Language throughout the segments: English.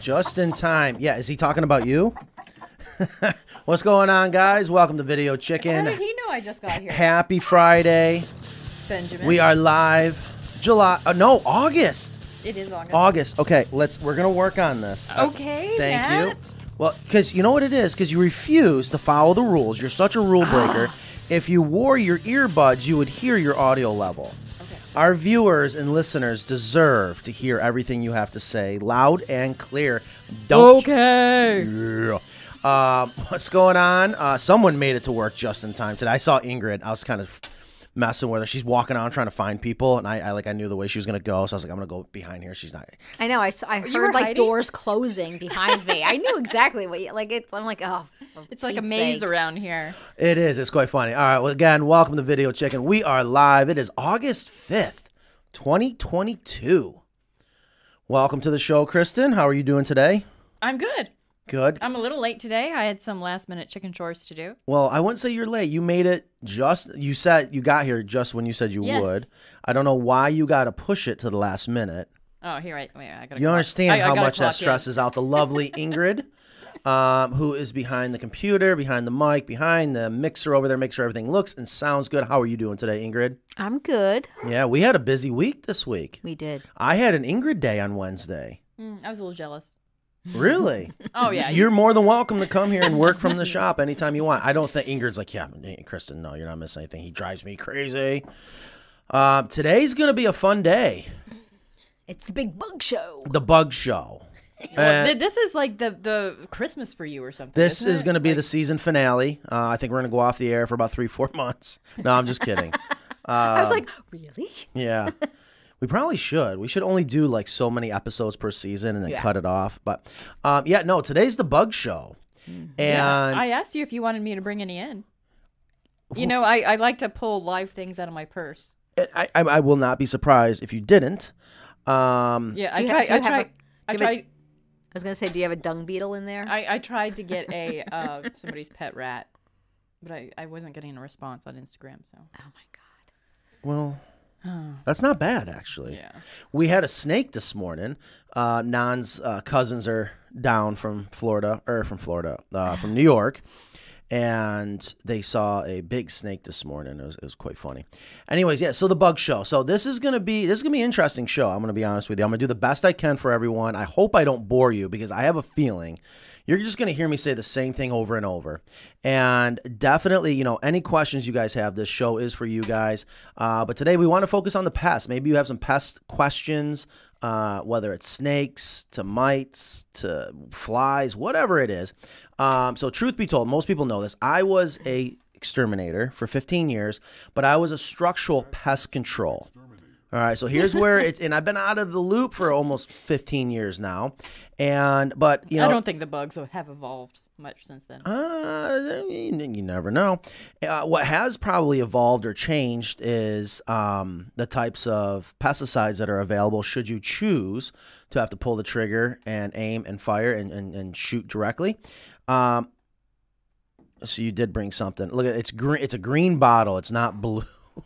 Just in time. Yeah, is he talking about you? What's going on, guys? Welcome to Video Chicken. How did he know I just got here? Happy Friday. Benjamin. We are live. July. Uh, no, August. It is August. August. Okay, let's. We're gonna work on this. Okay. Thank Matt. you. Well, because you know what it is? Because you refuse to follow the rules. You're such a rule breaker. if you wore your earbuds, you would hear your audio level. Okay. Our viewers and listeners deserve to hear everything you have to say loud and clear. Don't. Okay. Yeah. Um, what's going on? Uh, someone made it to work just in time today. I saw Ingrid. I was kind of messing with her. She's walking on trying to find people, and I, I like I knew the way she was gonna go, so I was like, I'm gonna go behind here. She's not. I know. I, s- I You were heard like hiding? doors closing behind me. I knew exactly what you like. It's. I'm like, oh, It's like a maze sakes. around here. It is. It's quite funny. All right. Well, again, welcome to Video Chicken. We are live. It is August 5th, 2022. Welcome to the show, Kristen. How are you doing today? I'm good. Good. I'm a little late today. I had some last minute chicken chores to do. Well, I wouldn't say you're late. You made it just. You said you got here just when you said you Yes. would. I don't know why you got to push it to the last minute. Oh, here I wait. I gotta. You clock- understand I- I how gotta much that clock in. stresses out the lovely Ingrid, um, who is behind the computer, behind the mic, behind the mixer over there, make sure everything looks and sounds good. How are you doing today, Ingrid? I'm good. Yeah, we had a busy week this week. We did. I had an Ingrid day on Wednesday. Mm, I was a little jealous. Really? Oh yeah. You're more than welcome to come here and work from the shop anytime you want. I don't think Ingrid's like, yeah, Kristen, no, you're not missing anything. He drives me crazy. Uh, today's going to be a fun day. It's the big bug show. The Bug Show. Well, Uh, th- this is like the the Christmas for you or something. This isn't is it? going to be the season finale. Uh, I think we're going to go off the air for about three, four months. No, I'm just kidding. I was like, really? Yeah. We probably should. We should only do like so many episodes per season and then Yeah. cut it off. But um, yeah, no, today's the Bug Show. And I asked you if you wanted me to bring any in. You know, I, I like to pull live things out of my purse. I, I, I will not be surprised if you didn't. Um, Yeah, I you tried. have- do I you have a- tried. I do you have a- tried. I was gonna say, do you have a dung beetle in there? I, I tried to get a uh, somebody's pet rat, but I, I wasn't getting a response on Instagram. So oh my god. well, that's not bad, actually. yeah, We had a snake this morning. Uh, Nan's uh, cousins are down from Florida, or from Florida, uh, from New York, and they saw a big snake this morning. It was, it was quite funny. Anyways, yeah. So the bug show. So this is gonna be this is gonna be an interesting show. I'm gonna be honest with you. I'm gonna do the best I can for everyone. I hope I don't bore you because I have a feeling you're just gonna hear me say the same thing over and over. And definitely, you know, any questions you guys have, this show is for you guys. Uh, but today we want to focus on the pest. Maybe you have some pest questions, uh, whether it's snakes to mites to flies, whatever it is. Um, so, truth be told, most people know this. I was a exterminator for 15 years, but I was a structural pest control. All right, so here's where it's, and I've been out of the loop for almost 15 years now, and but you know, I don't think the bugs have evolved much since then. uh, you, you never know. Uh, what has probably evolved or changed is um, the types of pesticides that are available should you choose to have to pull the trigger and aim and fire and, and, and shoot directly. Um, so you did bring something. Look at it's green. It's a green bottle. It's not blue.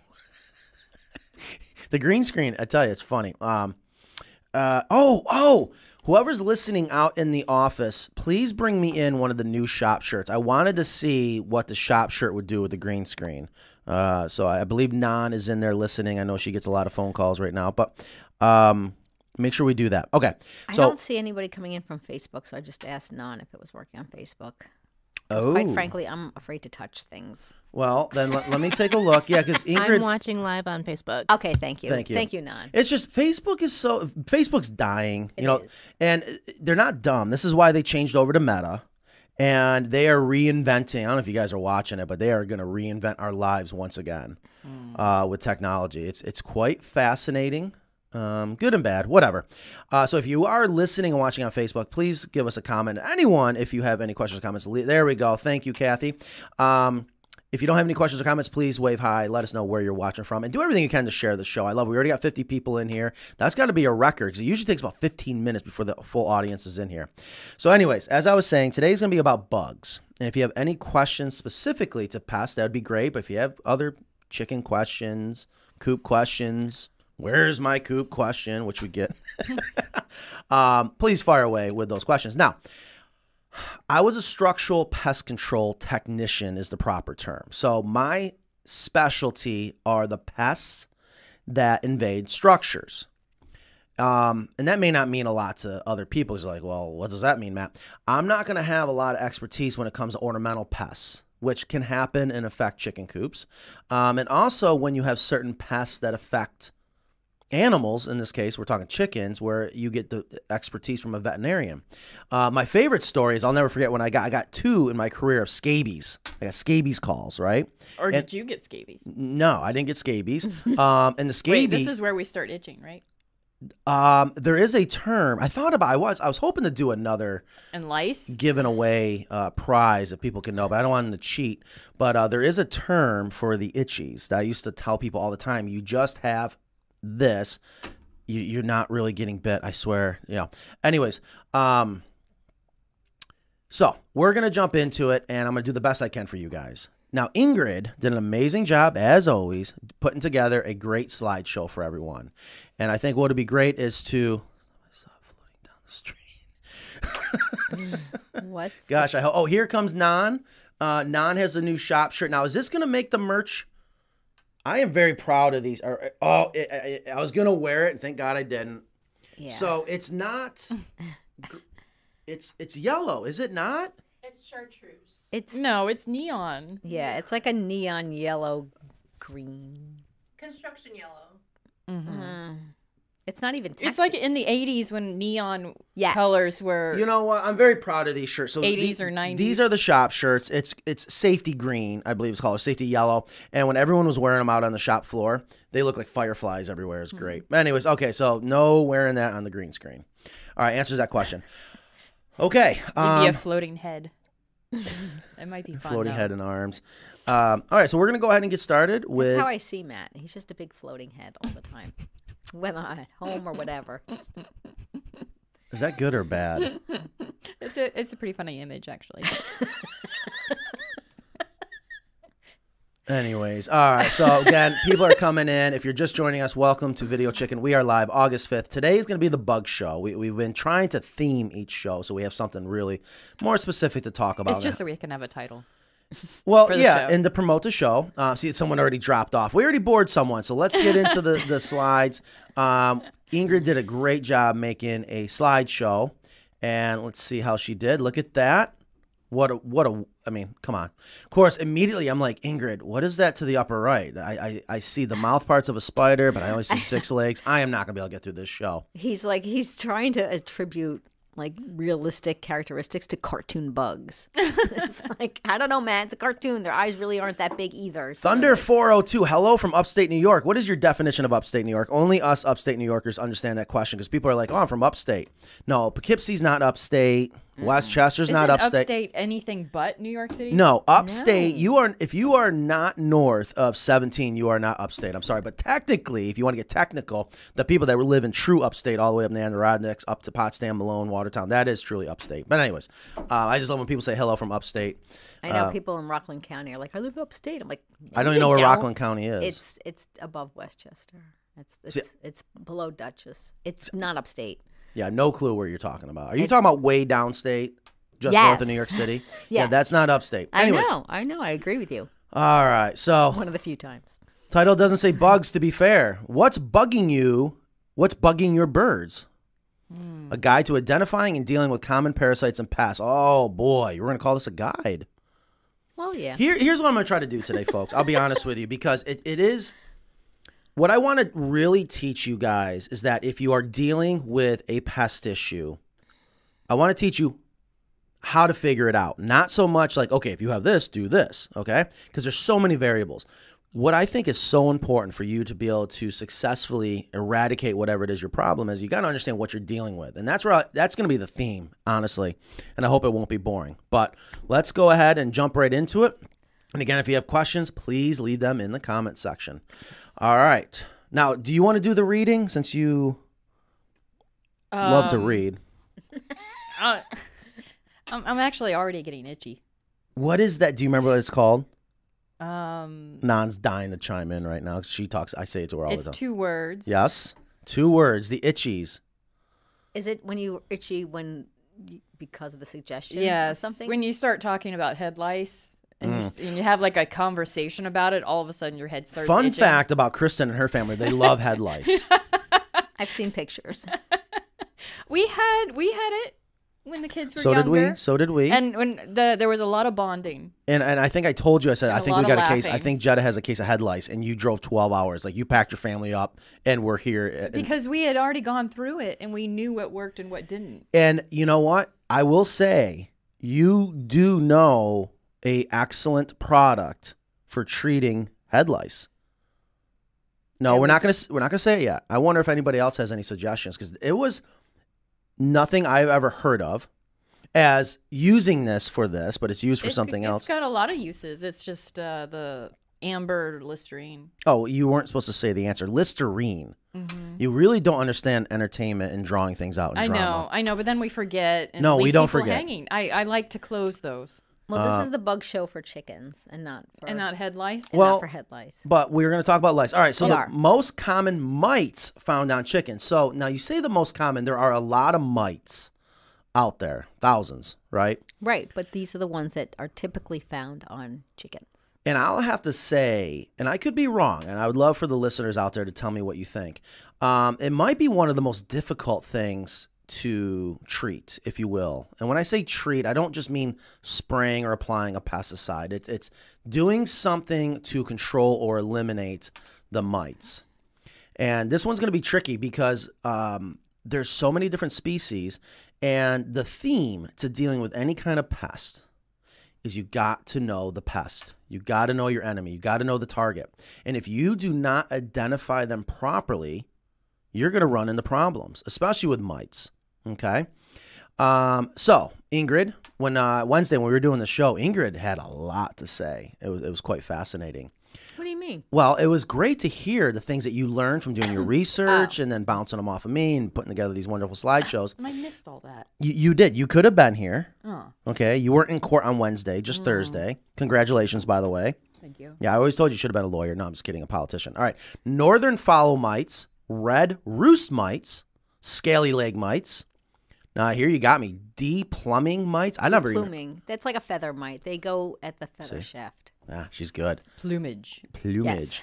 the green screen. I tell you, it's funny. Um, uh, oh, oh, whoever's listening out in the office, please bring me in one of the new shop shirts. I wanted to see what the shop shirt would do with the green screen. Uh, so I believe Nan is in there listening. I know she gets a lot of phone calls right now, but um, make sure we do that. Okay. I So, don't see anybody coming in from Facebook, so I just asked Nan if it was working on Facebook. 'Cause Quite Oh. frankly, I'm afraid to touch things. well, then let, let me take a look. Yeah, because I'm watching live on Facebook. Okay, thank you. Thank you. Thank you, Nan. It's just Facebook is so Facebook's dying, you know, is. and they're not dumb. This is why they changed over to Meta, and they are reinventing. I don't know if you guys are watching it, but they are going to reinvent our lives once again uh, with technology. It's it's quite fascinating. Um, good and bad, whatever. Uh, so if you are listening and watching on Facebook, please give us a comment. Anyone, if you have any questions or comments, there we go. Thank you, Kathy. Um, If you don't have any questions or comments, please wave hi. Let us know where you're watching from, and do everything you can to share the show. I love. It. We already got 50 people in here. That's got to be a record because it usually takes about 15 minutes before the full audience is in here. So, anyways, as I was saying, today's gonna be about bugs. And if you have any questions specifically to pests, that would be great. But if you have other chicken questions, coop questions, where's my coop question, which we get, um, please fire away with those questions. Now, I was a structural pest control technician, is the proper term. So my specialty are the pests that invade structures. Um, and that may not mean a lot to other people. It's like, well, what does that mean, Matt? I'm not going to have a lot of expertise when it comes to ornamental pests, which can happen and affect chicken coops. Um, and also when you have certain pests that affect animals, in this case, we're talking chickens, where you get the expertise from a veterinarian. Uh, my favorite story is I'll never forget when I got I got two in my career of scabies. I got scabies calls, right? Or And- did you get scabies? No, I didn't get scabies. um, and the scabies Wait, this is where we start itching, right? um, there is a term. I thought about. I was. I was hoping to do another And lice? giving away uh, prize if people can know, but I don't want them to cheat. But uh, there is a term for the itchies that I used to tell people all the time. You just have this. You, you're not really getting bit. I swear. Yeah. Anyways, um, so we're gonna jump into it, and I'm gonna do the best I can for you guys. Now, Ingrid did an amazing job, as always, putting together a great slideshow for everyone. And I think what would be great is to. I saw it floating down the street. What? Gosh, I hope. Oh, here comes Nan. Uh, Nan has a new shop shirt. Now, is this going to make the merch? I am very proud of these. Oh, it, I, I was going to wear it, and thank God I didn't. Yeah. So it's not. It's it's yellow, is it not? It's chartreuse. it's No, it's neon. yeah, it's like a neon yellow green. Construction yellow. Uh, it's not even. It's like in the 80s when neon Yes. colors were. You know what? I'm very proud of these shirts. So 80s the- or 90s. These are the shop shirts. It's it's safety green, I believe it's called, safety yellow. And when everyone was wearing them out on the shop floor, they look like fireflies everywhere. It's great. Hmm. Anyways, okay, so no wearing that on the green screen. All right, answers that question. Okay, It'd be um, a floating head. That might be fun. floating though. head and arms. Um, all right, so we're gonna go ahead and get started with. That's how I see Matt. He's just a big floating head all the time, whether I'm at home or whatever. Is that good or bad? It's a it's a pretty funny image actually. Anyways, all right. So again, people are coming in. If you're just joining us, welcome to Video Chicken. We are live August 5th. Today is going to be the bug show. We, we've been trying to theme each show so we have something really more specific to talk about. it's just so we can have a title. Well, yeah, show. and to promote the show. Uh, see, someone already dropped off. We already bored someone, so let's get into the the slides. Um, Ingrid did a great job making a slideshow, and let's see how she did. Look at that. What a what a I mean, come on. Of course, immediately I'm like, Ingrid, what is that to the upper right? I, I, I see the mouth parts of a spider, but I only see six legs. I am not gonna be able to get through this show. He's like he's trying to attribute like realistic characteristics to cartoon bugs. it's like I don't know, man. It's a cartoon. Their eyes really aren't that big either. so- Thunder 402, hello from upstate New York. What is your definition of upstate New York? Only us upstate New Yorkers understand that question because people are like, oh, I'm from upstate. No, Poughkeepsie's not upstate. Westchester's Isn't not upstate. upstate anything but New York City? No, upstate. No. You are if you are not north of 17, you are not upstate. I'm sorry, but technically, if you want to get technical, the people that live in true upstate, all the way up in the Adirondack, up to Potsdam, Malone, Watertown, that is truly upstate. But anyways, uh, I just love when people say hello from upstate. I know people in Rockland County are like, I live upstate. I'm like, uh, I don't even know where don't." Rockland County is. It's it's above Westchester. It's it's, it's below Dutchess. It's not upstate. Yeah, no clue where you're talking about. Are you talking about way downstate, just north of New York City? Yeah, that's not upstate. Anyways, I know. I know. I agree with you. all right. So One of the few times. title doesn't say bugs. To be fair, what's bugging you? What's bugging your birds? Hmm. A guide to identifying and dealing with common parasites and pests. Oh boy, we're gonna call this a guide. Well, yeah. Here, here's what I'm going to try to do today, folks. I'll be honest with you because it, it is what I want to really teach you guys is that if you are dealing with a pest issue, I want to teach you how to figure it out. Not so much like, okay, if you have this, do this, okay? Because there's so many variables. What I think is so important for you to be able to successfully eradicate whatever it is your problem is, you got to understand what you're dealing with, and that's where I, that's going to be the theme, honestly. And I hope it won't be boring. But let's go ahead and jump right into it. And again, if you have questions, please leave them in the comment section. All right. Now, do you want to do the reading since you love to Um, read? uh, I'm, I'm actually already getting itchy. What is that? Do you remember what it's called? Um, Nan's dying to chime in right now. She talks. I say it to her all the time. It's two words. yes, two words. The itchies. Is it when you itchy when because of the suggestion? or Yes. something. When you start talking about head lice and, you, Mm. s- and you have like a conversation about it, all of a sudden your head starts. Fun itching. fact about Kristen and her family: they love head lice. I've seen pictures. We had we had it when the kids were so did we. So did we. And, And when the there was a lot of bonding. and and I think I told you. I said And I a think we got a case. I think Jetta has a case of head lice, and you drove twelve hours. Like you packed your family up, and we're here. And, Because we had already gone through it and we knew what worked and what didn't. and you know what? I will say you do know a excellent product for treating head lice. No, It we're not gonna we're not gonna say it yet. I wonder if anybody else has any suggestions because it was nothing I've ever heard of as using this for this, but it's used for It's- something else. It's got a lot of uses. It's just uh, the amber listerine. Oh, you weren't supposed to say the answer. Listerine. Mm-hmm. You really don't understand entertainment and drawing things out. In I drama. know, I know, but then we forget. And No, we don't forget. Hanging. I, I like to close those Well, Uh, this is the bug show for chickens and not for and not head lice. and Well- not for head lice. But we're going to talk about lice. All right. So We the are. most common mites found on chickens. So now you say the most common. There are a lot of mites out there, thousands, right? Right, but these are the ones that are typically found on chickens. And I'll have to say, and I could be wrong, and I would love for the listeners out there to tell me what you think. Um, it might be one of the most difficult things to treat, if you will. And when I say treat, I don't just mean spraying or applying a pesticide. It, it's doing something to control or eliminate the mites. And this one's going to be tricky because um, there's so many different species, and the theme to dealing with any kind of pest is you got to know the pest. You got to know your enemy. You got to know the target. And if you do not identify them properly, you're going to run into problems, especially with mites. Okay. Um, so Ingrid, when uh, Wednesday when we were doing the show, Ingrid had a lot to say. It was it was quite fascinating. What do you mean? Well, it was great to hear the things that you learned from doing your research and then bouncing them off of me and putting together these wonderful slideshows. I missed all that. You, you did. You could have been here. Oh, Okay. You weren't in court on Wednesday, just Thursday. Congratulations, by the way. thank you. Yeah, I always told you you should have been a lawyer. No, I'm just kidding, a politician. All right. Northern fowl mites, red roost mites, scaly leg mites. Now, here you got me. Depluming mites. I never even. Pluming. That's like a feather mite. They go at the feather See? shaft. Ah, she's good. Plumage. Plumage.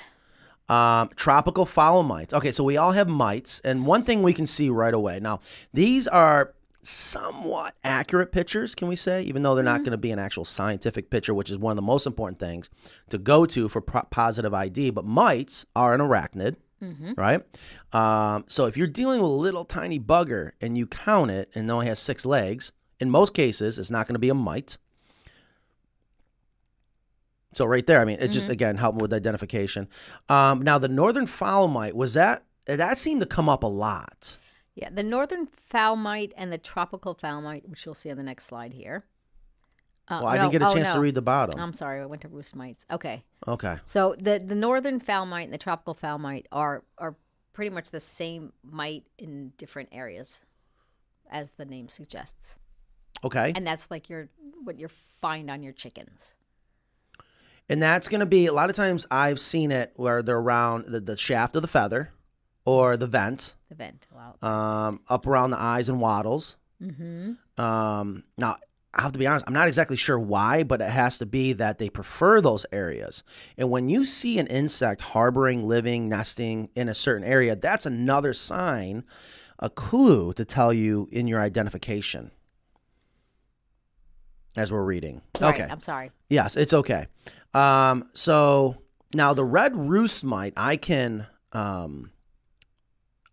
Um, tropical fowl mites. Okay, so we all have mites, and one thing we can see right away. Now, these are somewhat accurate pictures, can we say, even though they're not going to be an actual scientific picture, which is one of the most important things to go to for pro- positive ID. But mites are an arachnid, right? Um, so if you're dealing with a little tiny bugger and you count it and it only has six legs, in most cases, it's not going to be a mite. So right there, I mean, it's just again helping with identification. Um, now the northern fowl mite was that that seemed to come up a lot. Yeah, the northern fowl mite and the tropical fowl mite, which you'll see on the next slide here. Uh, Well, I no, didn't get a oh, chance to read the bottom. I'm sorry, I went to roost mites. Okay, okay, so the the northern fowl mite and the tropical fowl mite are are pretty much the same mite in different areas, as the name suggests, okay, and that's like your what you find on your chickens. and that's going to be a lot of times I've seen it where they're around the, the shaft of the feather or the vent, The vent out. um, up around the eyes and wattles. Mm-hmm. Um, now, I have to be honest, I'm not exactly sure why, but it has to be that they prefer those areas. And when you see an insect harboring, living, nesting in a certain area, that's another sign, a clue to tell you in your identification as we're reading. Okay. I'm sorry. Yes, it's okay. Um, so now the red roost mite, I can um,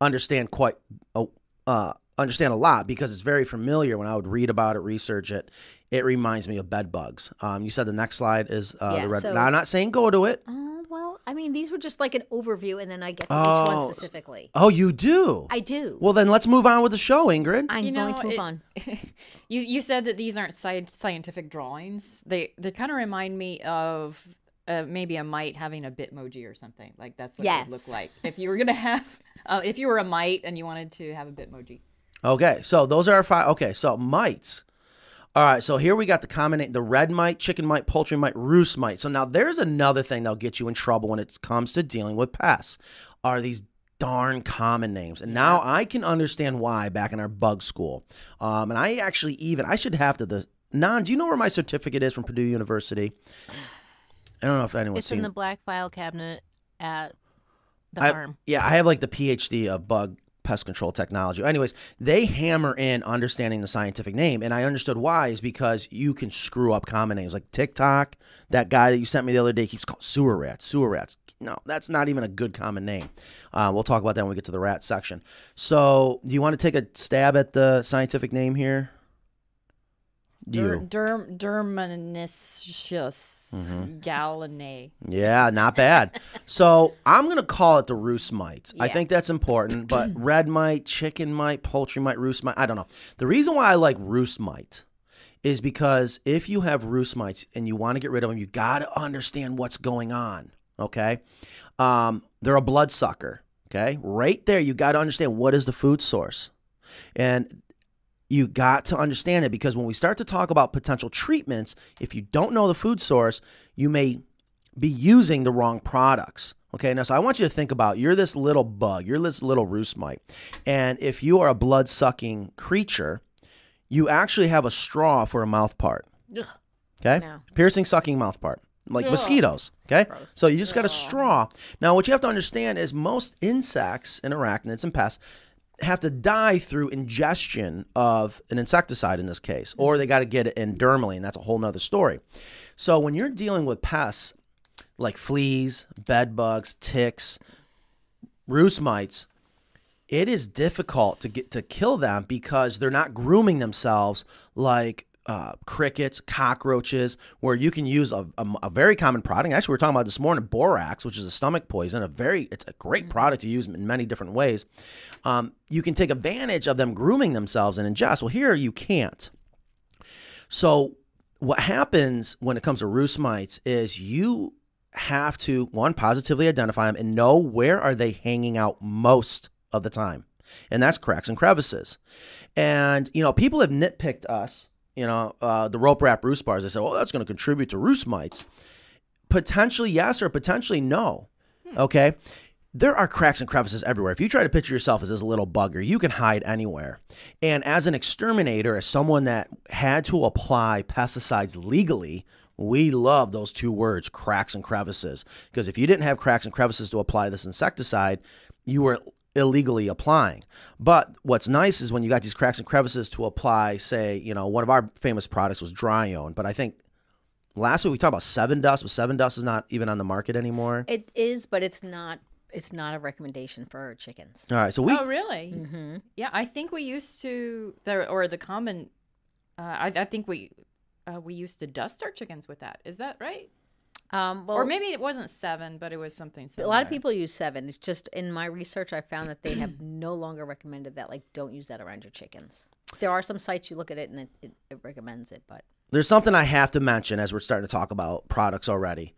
understand quite uh, uh, understand a lot because it's very familiar. When I would read about it, research it, it reminds me of bed bugs. Um, you said the next slide is uh, Yeah, the red. so- now I'm not saying go to it. Oh well, I mean, these were just like an overview, and then I get to each Oh. one specifically. Oh, you do. I do. well, then let's move on with the show, Ingrid. I'm You going know, to move it- on. You you said that these aren't sci- scientific drawings. They they kind of remind me of uh, maybe a mite having a bitmoji or something. Like that's what it would look like if you were gonna have uh, if you were a mite and you wanted to have a bitmoji. Okay, so those are our five. Okay, so mites. All right, so here we got the common the red mite, chicken mite, poultry mite, roost mite. So now there's another thing that'll get you in trouble when it comes to dealing with pests. Are these darn common names? And now I can understand why back in our bug school. Um, and I actually even I should have to the non. Do you know where my certificate is from Purdue University? I don't know if anyone's It's seen in the black file cabinet at the I- farm. Yeah, I have like the PhD of bug pest control technology. Anyways, they hammer in understanding the scientific name, and I understood why is because you can screw up common names like TikTok. That guy that you sent me the other day keeps calling sewer rats. Sewer rats. No, that's not even a good common name. Uh, we'll talk about that when we get to the rat section. So, do you want to take a stab at the scientific name here? You. derm dermanicius Mm-hmm. galanae. Yeah, not bad. so I'm gonna call it the roost mites. I think that's important. But red mite, chicken mite, poultry mite, roost mite. I don't know. The reason why I like roost mite is because if you have roost mites and you want to get rid of them, you got to understand what's going on. Okay, um, they're a bloodsucker. Okay, right there, you got to understand what is the food source, and you got to understand it because when we start to talk about potential treatments, if you don't know the food source, you may be using the wrong products. Okay, now so I want you to think about you're this little bug, you're this little roost mite, and if you are a blood sucking creature, you actually have a straw for a mouth part. Okay, No. piercing, sucking mouth part, like mosquitoes. Okay, so you just got a straw. Now, what you have to understand is most insects and arachnids and pests have to die through ingestion of an insecticide in this case, or they got to get it dermally, and that's a whole nother story. So when you're dealing with pests like fleas, bed bugs, ticks, roost mites, it is difficult to get to kill them because they're not grooming themselves like uh, crickets, cockroaches, where you can use a, a, a very common product. Actually, we were talking about this morning, borax, which is a stomach poison. A very, it's a great product to use in many different ways. Um, you can take advantage of them grooming themselves and ingest. Well, here you can't. So what happens when it comes to roost mites is you have to one positively identify them and know where are they hanging out most of the time and that's cracks and crevices and you know people have nitpicked us you know uh, the rope wrap roost bars they say oh that's going to contribute to roost mites potentially yes or potentially no okay there are cracks and crevices everywhere. If you try to picture yourself as this little bugger, you can hide anywhere. And as an exterminator, as someone that had to apply pesticides legally, we love those two words, cracks and crevices. Because if you didn't have cracks and crevices to apply this insecticide, you were illegally applying. But what's nice is when you got these cracks and crevices to apply, say, you know, one of our famous products was Drione, but I think last week we talked about Sevin Dust, but Sevin Dust is not even on the market anymore. It is, but it's not. It's not a recommendation for our chickens. All right, so we oh, really? Mm-hmm. Yeah, I think we used to there or the common. Uh, I, I think we uh, we used to dust our chickens with that. Is that right? Um, well, or maybe it wasn't Sevin, but it was something a lot of people use Sevin. It's just in my research, I found that they have no longer recommended that. Like, don't use that around your chickens. There are some sites you look at it and it, it, it recommends it, but there's something I have to mention as we're starting to talk about products already.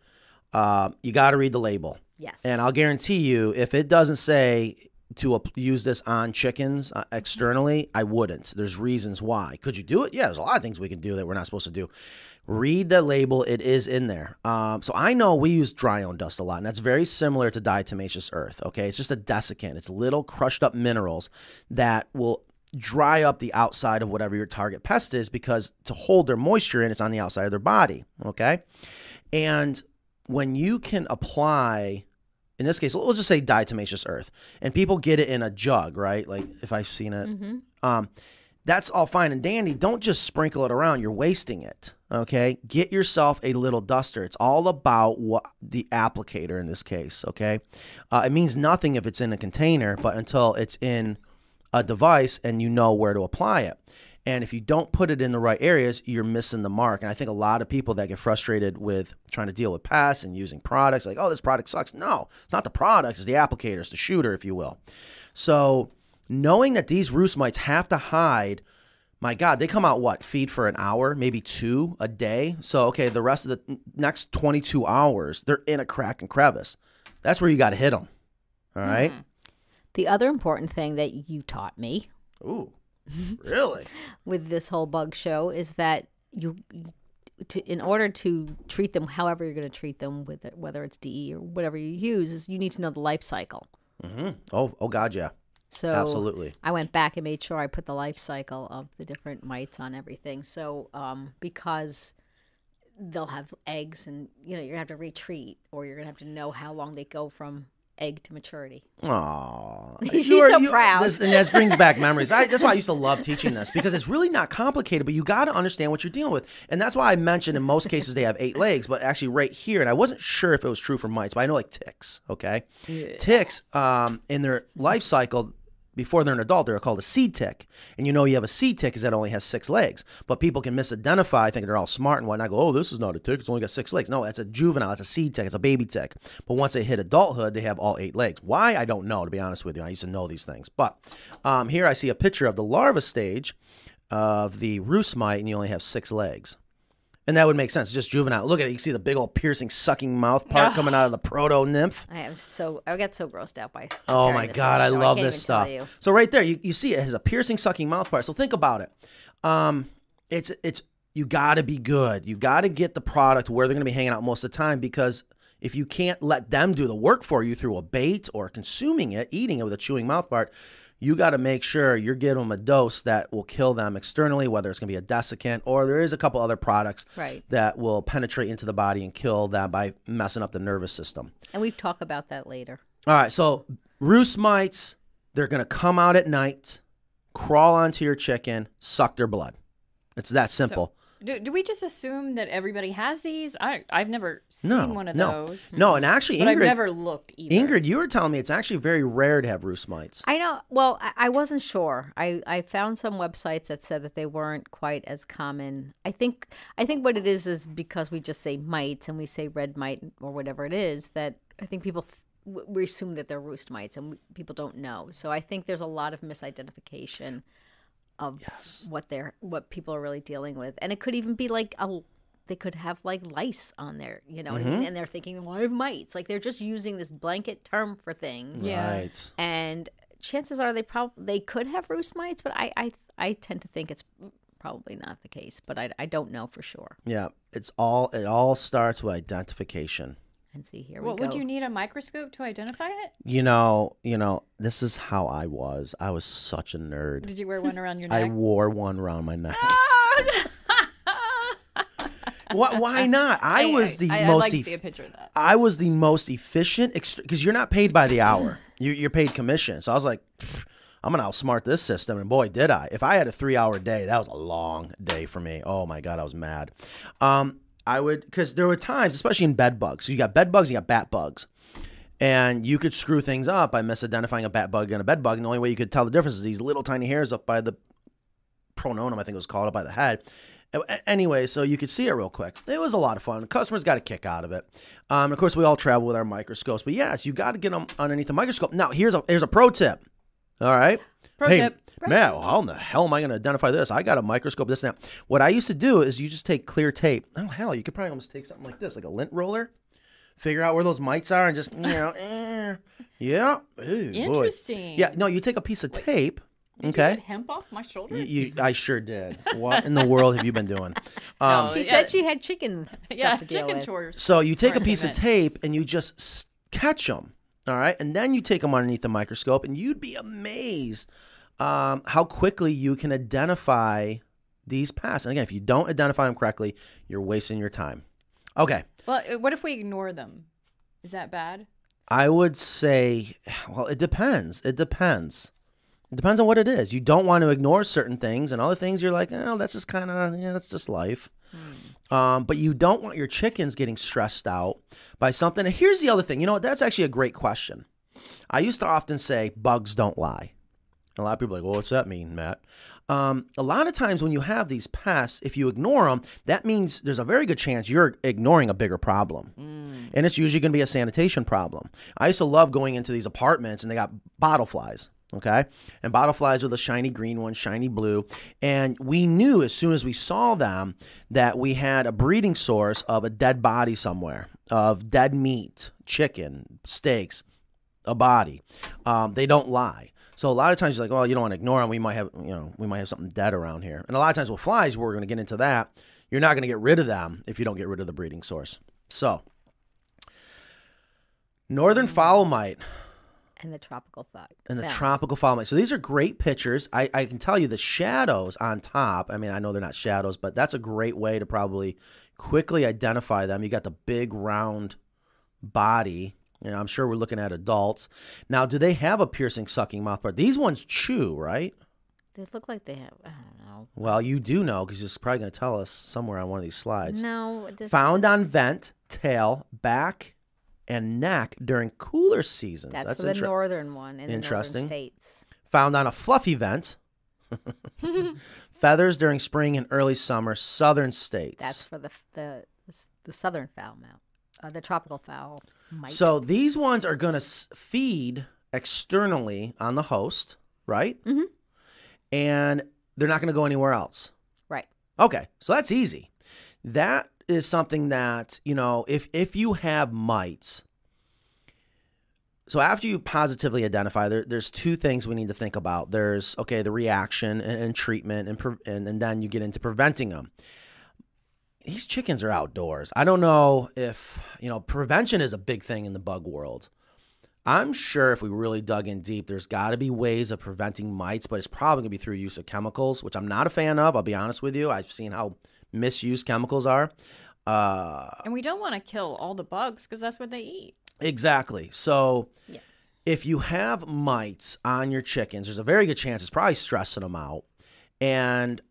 Uh, you got to read the label. yes. And I'll guarantee you, if it doesn't say to use this on chickens uh, externally, I wouldn't. There's reasons why. Could you do it? Yeah, there's a lot of things we can do that we're not supposed to do. Read the label; it is in there. Um, so I know we use Drione dust a lot, and that's very similar to diatomaceous earth. Okay, it's just a desiccant. It's little crushed up minerals that will dry up the outside of whatever your target pest is because to hold their moisture in, it's on the outside of their body. Okay, and when you can apply in this case we'll just say diatomaceous earth and people get it in a jug right? Like if i've seen it. Um, that's all fine and dandy. Don't just sprinkle it around. You're wasting it okay? Get yourself a little duster. It's all about what the applicator in this case okay? Uh, it means nothing if it's in a container but until it's in a device and you know where to apply it and if you don't put it in the right areas, you're missing the mark. And I think a lot of people that get frustrated with trying to deal with pests and using products, like, oh, this product sucks. No, it's not the product, it's the applicator, it's the shooter, if you will. So knowing that these roost mites have to hide my God, they come out what? Feed for an hour, maybe two a day. So, okay, the rest of the next 22 hours, they're in a crack and crevice. That's where you got to hit them. All right. Hmm. The other important thing that you taught me Ooh, really? with this whole bug show is that you to in order to treat them however you're going to treat them with it, whether it's DE or whatever you use is you need to know the life cycle. Oh, oh God, yeah. So Absolutely. I went back and made sure I put the life cycle of the different mites on everything. So um, because they'll have eggs and you know you're gonna have to retreat or you're gonna have to know how long they go from egg to maturity. Aw. She's You are- so you- proud. This, and that brings back memories. I, that's why I used to love teaching this because it's really not complicated, but you got to understand what you're dealing with. And that's why I mentioned in most cases they have eight legs, but actually right here, and I wasn't sure if it was true for mites, but I know like ticks, okay? Ticks, um, in their life cycle, before they're an adult, they're called a seed tick. And you know you have a seed tick because that only has six legs. But people can misidentify, thinking they're all smart and whatnot. Go, oh, this is not a tick. It's only got six legs. No, it's a juvenile. It's a seed tick. It's a baby tick. But once they hit adulthood, they have all eight legs. Why? I don't know, to be honest with you. I used to know these things. But um, here I see a picture of the larva stage of the roost mite, and you only have six legs. And that would make sense. Just juvenile. Look at it. You see the big old piercing, sucking mouth part coming out of the proto nymph. I am so I get so grossed out by. Oh my god, I show. love can't this stuff. So right there, you, you see it has a piercing, sucking mouth part. So think about it. Um, it's it's you got to be good. You got to get the product where they're going to be hanging out most of the time because if you can't let them do the work for you through a bait or consuming it, eating it with a chewing mouth part, you got to make sure you're giving them a dose that will kill them externally, whether it's going to be a desiccant or there is a couple other products Right. that will penetrate into the body and kill them by messing up the nervous system. And we've talked about that later. All right, so roost mites, they're going to come out at night, crawl onto your chicken, suck their blood. It's that simple. Do, do we just assume that everybody has these? I I've never seen no, one of no, those. no, and actually, But I've Ingrid, never looked either. Ingrid, you were telling me it's actually very rare to have roost mites. I know. Well, I, I wasn't sure. I, I found some websites that said that they weren't quite as common. I think I think what it is is because we just say mites and we say red mite or whatever it is that I think people th- we assume that they're roost mites and people don't know. So I think there's a lot of misidentification of what they're what people are really dealing with, and it could even be like a they could have like lice on there, you know what I mean? Mm-hmm. And they're thinking, well, I have mites. Like they're just using this blanket term for things Yeah. Right. and chances are they probably they could have roost mites, but I, I I tend to think it's probably not the case, but I, I don't know for sure. Yeah, it's all it all starts with identification. And see here Well, we go. would you need a microscope to identify it? You know, you know, this is how I was. I was such a nerd. Did you wear one around your neck I wore one around my neck. why, why not? I was the I, most I'd like to see a picture of that. I was the most efficient because you're not paid by the hour. You, you're paid commission. So I was like, "Pff, I'm gonna outsmart this system, and boy, did I! If I had a three-hour day, that was a long day for me. Oh my god, I was mad. Um, I would because there were times, especially in bed bugs. So you got bed bugs, you got bat bugs, and you could screw things up by misidentifying a bat bug and a bed bug. And the only way you could tell the difference is these little tiny hairs up by the pronotum, I think it was called, up by the head. Anyway, so you could see it real quick. It was a lot of fun. The customers got a kick out of it. Um, of course, we all travel with our microscopes, but yes, you got to get them underneath the microscope. Now, here's a here's a pro tip. All right, Pro hey, tip. Matt, how in the hell am I going to identify this? I got a microscope. This and that. What I used to do is you just take clear tape. Oh hell, you could probably almost take something like this, like a lint roller. Figure out where those mites are and just you know, eh, yeah. Ooh, boy. Interesting. Yeah, no, you take a piece of tape. Did okay. You get hemp off my shoulder? You, you, I sure did. What in the world have you been doing? Um, No, she yeah. said she had chicken stuff yeah, to deal chicken with. chores. so you take a piece of tape and you just s- catch them, all right, and then you take them underneath the microscope, and you'd be amazed um, how quickly you can identify these pests. And again, if you don't identify them correctly, you're wasting your time. Okay, Well, uh, what if we ignore them? Is that bad? I would say, well, it depends. It depends. It depends on what it is. You don't want to ignore certain things, and other things you're like, oh, that's just kind of, yeah, that's just life. Um, but you don't want your chickens getting stressed out by something. And here's the other thing. You know what? That's actually a great question. I used to often say, bugs don't lie. A lot of people are like, well, what's that mean, Matt? Um, a lot of times when you have these pests, if you ignore them, that means there's a very good chance you're ignoring a bigger problem. And it's usually going to be a sanitation problem. I used to love going into these apartments and they got bottle flies. Okay. And bottle flies are the shiny green ones, shiny blue. And we knew as soon as we saw them that we had a breeding source of a dead body somewhere, of dead meat, chicken, steaks, a body. Um, they don't lie. So a lot of times you're like, well, you don't want to ignore them. We might have, you know, we might have something dead around here. And a lot of times with flies, we're going to get into that. You're not going to get rid of them if you don't get rid of the breeding source. So, northern fowl mite And the tropical fowl. and the Yeah. tropical mite. So these are great pictures. I, I can tell you the shadows on top. I mean, I know they're not shadows, but that's a great way to probably quickly identify them. You got the big round body. You know, I'm sure we're looking at adults. Now, do they have a piercing, sucking mouth part? These ones chew, right? They look like they have. I don't know. Well, you do know because it's probably going to tell us somewhere on one of these slides. No. Found on vent, tail, back, and neck during cooler seasons. That's, That's for the inter- northern one in Interesting. the northern states. found on a fluffy vent. Feathers during spring and early summer, southern states. That's for the the the, southern fowl mount, uh, the tropical fowl mite. so these ones are going to feed externally on the host, right? Mhm. And they're not going to go anywhere else. right. Okay, so that's easy. That is something that you know if if you have mites. So after you positively identify, there, there's two things we need to think about. There's okay, the reaction and, and treatment, and, pre- and and then you get into preventing them. These chickens are outdoors. I don't know if you know prevention is a big thing in the bug world. I'm sure if we really dug in deep, there's got to be ways of preventing mites, but it's probably going to be through use of chemicals, which I'm not a fan of. I'll be honest with you. I've seen how misused chemicals are. Uh, And we don't want to kill all the bugs because that's what they eat. exactly. So Yeah. if you have mites on your chickens, there's a very good chance it's probably stressing them out. And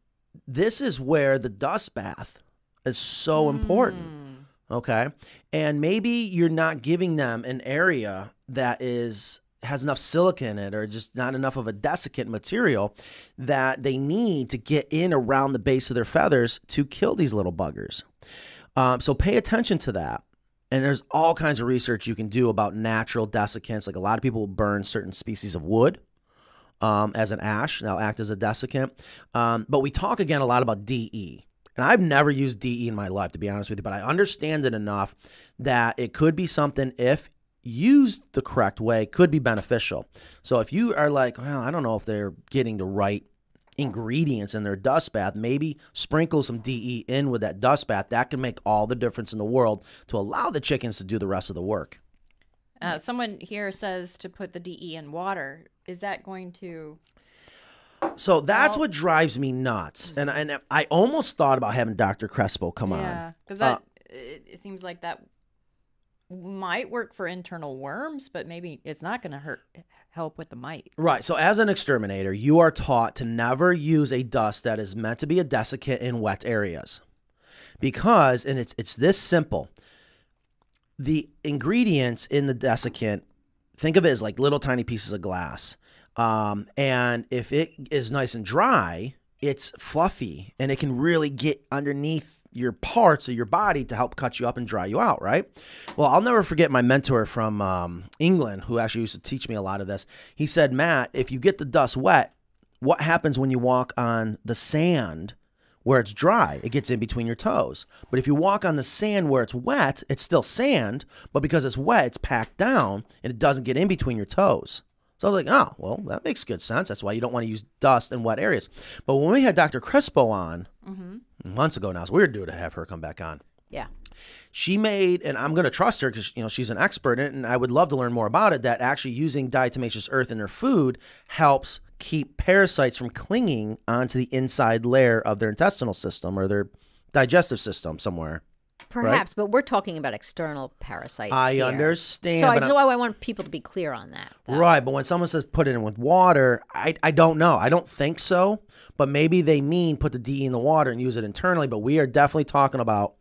this is where the dust bath is so important. Okay. And maybe you're not giving them an area that is has enough silica in it or just not enough of a desiccant material that they need to get in around the base of their feathers to kill these little buggers. Um, so pay attention to that. And there's all kinds of research you can do about natural desiccants. Like a lot of people burn certain species of wood um, as an ash. That'll act as a desiccant. Um, but we talk again a lot about DE. And I've never used DE in my life, to be honest with you, but I understand it enough that it could be something, if used the correct way, could be beneficial. So if you are like, well, I don't know if they're getting the right ingredients in their dust bath, maybe sprinkle some DE in with that dust bath. That can make all the difference in the world to allow the chickens to do the rest of the work. Uh, someone here says to put the DE in water. Is that going to? So that's Well- what drives me nuts. And, and I almost thought about having Dr. Crespo come on. Yeah, because Uh, that it, it seems like that might work for internal worms, but maybe it's not going to hurt help with the mites. Right. So, as an exterminator, you are taught to never use a dust that is meant to be a desiccant in wet areas, because and it's it's this simple. The ingredients in the desiccant, think of it as like little tiny pieces of glass, um, and if it is nice and dry, it's fluffy and it can really get underneath your parts of your body to help cut you up and dry you out, right? Well, I'll never forget my mentor from um, England, who actually used to teach me a lot of this. He said, Matt, if you get the dust wet, what happens when you walk on the sand where it's dry? It gets in between your toes. But if you walk on the sand where it's wet, it's still sand, but because it's wet, it's packed down and it doesn't get in between your toes. So I was like, oh, well, that makes good sense. That's why you don't want to use dust in wet areas. But when we had Dr. Crespo on mm-hmm. months ago now, it's weird due to have her come back on Yeah. she made, and I'm going to trust her because you know she's an expert in it, and I would love to learn more about it. That actually using diatomaceous earth in their food helps keep parasites from clinging onto the inside layer of their intestinal system or their digestive system somewhere. Perhaps, but we're talking about external parasites. I here. understand, So I but just I'm- why I want people to be clear on that. though. Right, but when someone says put it in with water, I, I don't know. I don't think so. But maybe they mean put the DE in the water and use it internally. But we are definitely talking about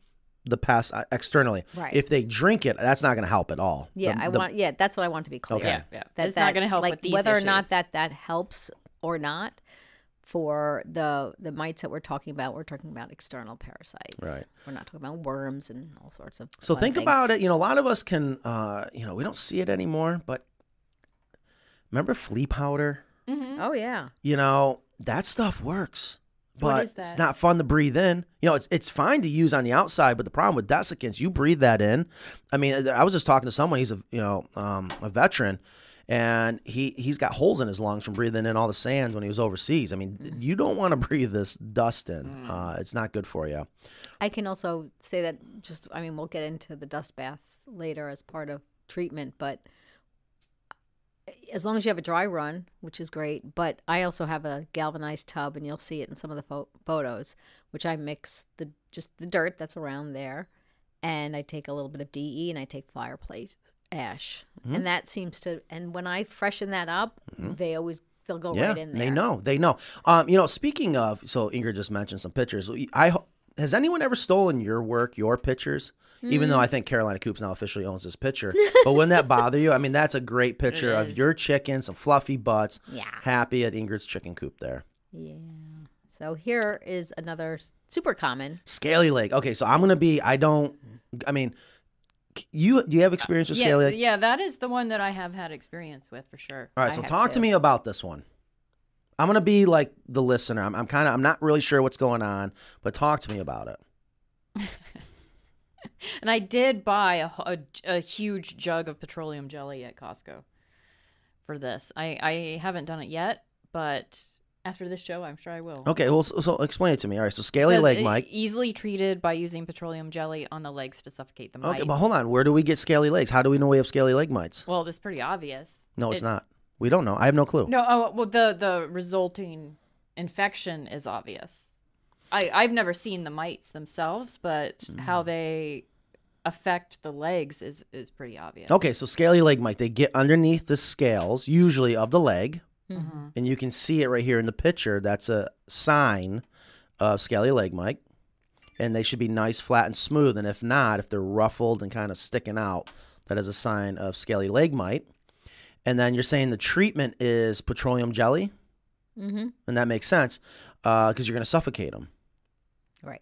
the pest uh, externally. Right. If they drink it, that's not going to help at all. Yeah, The- I the- want. Yeah, that's what I want to be clear. Okay. Yeah, yeah. That, It's not gonna help like, with these whether or not that that helps or not. For the the mites that we're talking about, we're talking about external parasites. Right. We're not talking about worms and all sorts of. So think things. about it. You know, a lot of us can, uh, you know, we don't see it anymore, but remember flea powder? Oh yeah. You know, that stuff works. What But is it's not fun to breathe in. You know, it's it's fine to use on the outside, but the problem with desiccants, you breathe that in. I mean, I was just talking to someone. He's a you know um, a veteran, and he he's got holes in his lungs from breathing in all the sand when he was overseas. I mean, Mm. you don't want to breathe this dust in. Uh, it's not good for you. I can also say that just I mean we'll get into the dust bath later as part of treatment, but as long as you have a dry run, which is great, but I also have a galvanized tub and you'll see it in some of the pho- photos, which I mix the just the dirt that's around there and I take a little bit of DE and I take fireplace ash. And that seems to and when I freshen that up, they always they'll go Yeah, right in there. they know. They know. Um, you know, speaking of, so Ingrid just mentioned some pictures. I has anyone ever stolen your work, your pictures? Even Mm. though I think Carolina Coops now officially owns this picture, but wouldn't that bother you? I mean, that's a great picture of your chicken, some fluffy butts, Yeah. happy at Ingrid's chicken coop there. Yeah. So here is another super common. Scaly leg. Okay, so I'm gonna be. I don't. I mean, you do you have experience with Yeah, yeah, that is the one that I have had experience with for sure. All right, I so talk to too. me about this one. I'm gonna be like the listener. I'm, I'm kind of. I'm not really sure what's going on, but talk to me about it. And I did buy a, a, a huge jug of petroleum jelly at Costco for this. I, I haven't done it yet, but after this show, I'm sure I will. Okay, well, so, so explain it to me. All right, so scaly Says, leg, Mike. Easily treated by using petroleum jelly on the legs to suffocate the mites. Okay, but hold on. Where do we get scaly legs? How do we know we have scaly leg mites? Well, that's pretty obvious. No, it's It- not. We don't know. I have no clue. No, oh, well, the the resulting infection is obvious. I I've never seen the mites themselves, but Mm. how they affect the legs is is pretty obvious. Okay, so scaly leg mite, they get underneath the scales, usually of the leg, Mm-hmm. and you can see it right here in the picture. That's a sign of scaly leg mite, and they should be nice, flat, and smooth. And if not, if they're ruffled and kind of sticking out, that is a sign of scaly leg mite. And then you're saying the treatment is petroleum jelly, Mm-hmm. and that makes sense because you're going to suffocate them. Right.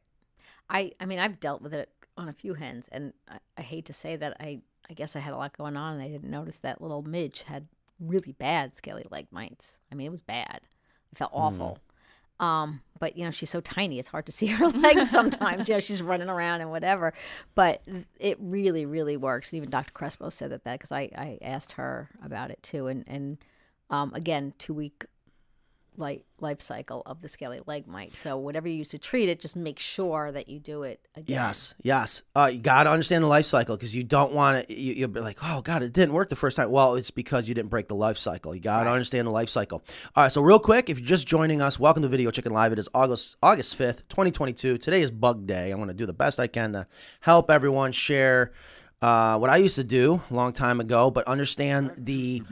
I I mean I've dealt with it on a few hens, and I, I hate to say that I I guess I had a lot going on, and I didn't notice that little midge had really bad scaly leg mites. I mean it was bad. I felt awful. Um, but you know she's so tiny; it's hard to see her legs sometimes. you know she's running around and whatever. But it really, really works. And even Dr. Crespo said that that because I I asked her about it too, and and um again two week life life cycle of the scaly leg mite. So whatever you use to treat it, just make sure that you do it again. Yes, yes. Uh, you got to understand the life cycle because you don't want to. You, you'll be like, "Oh God, it didn't work the first time." Well, it's because you didn't break the life cycle. You got to understand the life cycle. All right. So real quick, if you're just joining us, welcome to Video Chicken Live. It is August August fifth, 2022. Today is Bug Day. I'm going to do the best I can to help everyone share uh, what I used to do a long time ago, but understand the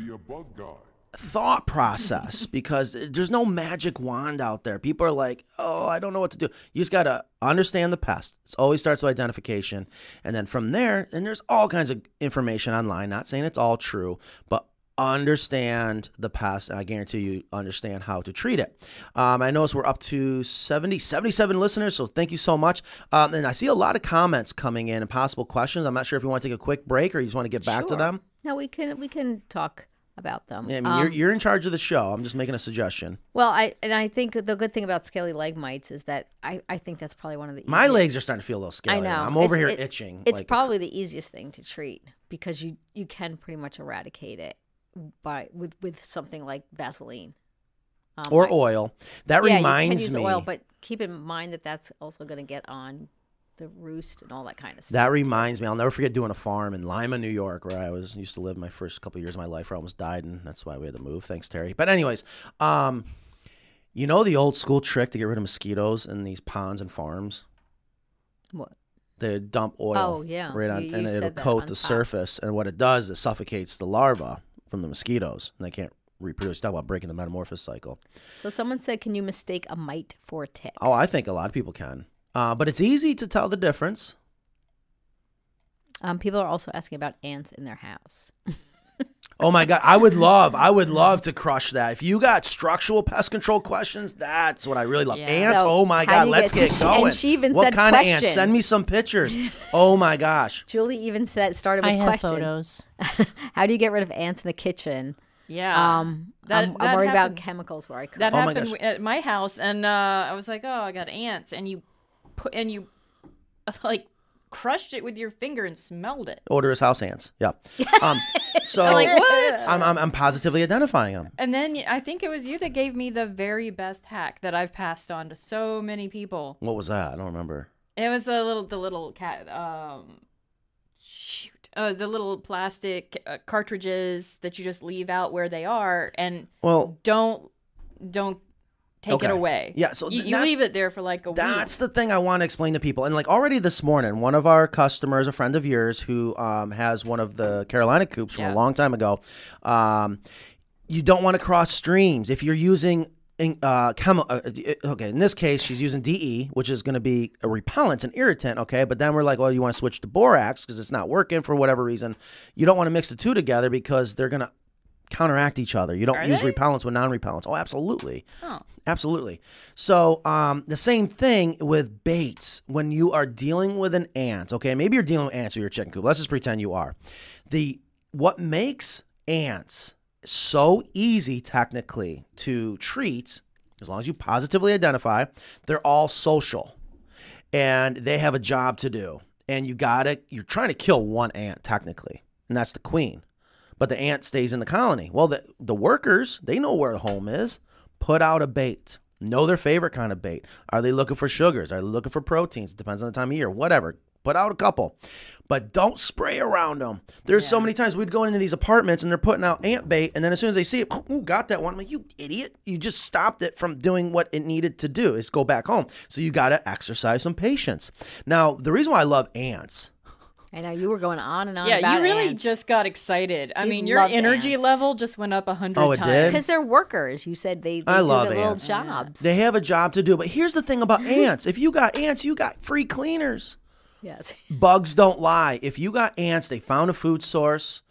be a bug guy. thought process because there's no magic wand out there. People are like, oh, I don't know what to do. You just got to understand the pest. It always starts with identification. And then from there, and there's all kinds of information online, not saying it's all true, but understand the pest and i guarantee you understand how to treat it um, i notice we're up to 70 77 listeners so thank you so much um, and i see a lot of comments coming in and possible questions i'm not sure if you want to take a quick break or you just want to get back to them No, we can we can talk about them. yeah, I mean, Um, you're, you're in charge of the show. I'm just making a suggestion. well, I and I think the good thing about scaly leg mites is that I, I think that's probably one of the My legs are starting to feel a little scaly. I know. I'm over It's- here it- itching. It's like- probably the easiest thing to treat because you you can pretty much eradicate it by with with something like Vaseline um, or I- oil. That yeah, reminds you can use me. oil, but keep in mind that that's also going to get on the roost and all that kind of stuff. that reminds me. I'll never forget doing a farm in Lima, New York, where I was used to live my first couple years of my life. Where I almost died, and that's why we had to move. Thanks, Terry. But anyways, um, you know the old school trick to get rid of mosquitoes in these ponds and farms. What? They dump oil. Oh, yeah. Right on, You- and you it'll coat the top. surface, and what it does is suffocates the larva from the mosquitoes, and they can't reproduce. Talk about breaking the metamorphosis cycle. So someone said, "Can you mistake a mite for a tick?" Oh, I think a lot of people can. Uh, but it's easy to tell the difference. Um, people are also asking about ants in their house. Oh my god, I would love, I would love to crush that. If you got structural pest control questions, that's what I really love. Yeah. Ants, So, oh my god, let's get get, to- going. and she even what said kind of ants? Send me some pictures. oh my gosh. Julie even said started with I have question. photos. How do you get rid of ants in the kitchen? Yeah. Um, That- I'm, I'm worried happened- about chemicals where I cook. That Oh my happened gosh. at my house, and uh, I was like, "Oh, I got ants," and you put and you like crushed it with your finger and smelled it. Odorous house ants. Yeah. Um, so I'm like, what? I'm, I'm, I'm positively identifying them. And then I think it was you that gave me the very best hack that I've passed on to so many people. What was that? I don't remember. It was the little the little cat um shoot. Uh, the little plastic uh, cartridges that you just leave out where they are and Well, don't don't take Okay. it away. Yeah, so you, you leave it there for like a week. That's the thing I want to explain to people. And like already this morning, one of our customers, a friend of yours who um, has one of the Carolina coops from Yeah. a long time ago, um, you don't want to cross streams. If you're using in- uh, chemi- uh, okay, in this case, she's using DE, which is going to be a repellent, an irritant, okay? But then we're like, well, you want to switch to borax because it's not working for whatever reason. You don't want to mix the two together because they're going to counteract each other. You don't Are use they? repellents with non-repellents. Oh, absolutely. Oh. Absolutely. So, um, the same thing with baits. When you are dealing with an ant, okay, maybe you're dealing with ants with your chicken coop. Let's just pretend you are. The what makes ants so easy technically to treat, as long as you positively identify, they're all social, and they have a job to do. And you gotta, you're trying to kill one ant technically, and that's the queen but the ant stays in the colony. Well, the the workers they know where the home is. Put out a bait. Know their favorite kind of bait. Are they looking for sugars? Are they looking for proteins? It Depends on the time of year. Whatever. Put out a couple, but don't spray around them. There's so many times we'd go into these apartments and they're putting out ant bait, and then as soon as they see it, ooh, got that one. I'm like, you idiot! You just stopped it from doing what it needed to do. Is go back home. So you got to exercise some patience. Now, the reason why I love ants I know you were going on and on Yeah, about you really ants. just got excited. I He mean, your energy ants. level just went up a hundred Oh, it times. did? because they're workers. You said they, they I do love their little ants. jobs. They have a job to do. But here's the thing about ants. If you got ants, you got free cleaners. yes. Bugs don't lie. If you got ants, they found a food source.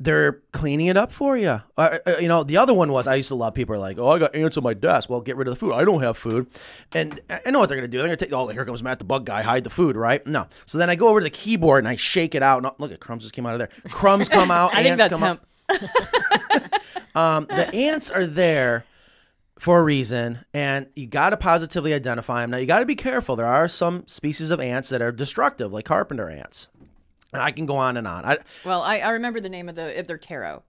They're cleaning it up for you. Uh, you know, the other one was I used to love people are like, oh, I got ants on my desk. Well, get rid of the food. I don't have food. And I know what they're going to do. They're going to take, oh, here comes Matt the bug guy, hide the food, right? No. So then I go over to the keyboard and I shake it out. And look at crumbs just came out of there. Crumbs come out. I think that's come out. hemp. Um, the ants are there for a reason, and you got to positively identify them. Now, you got to be careful. There are some species of ants that are destructive, like carpenter ants. And I can go on and on. I, Well, I, I remember the name of the of their Terro.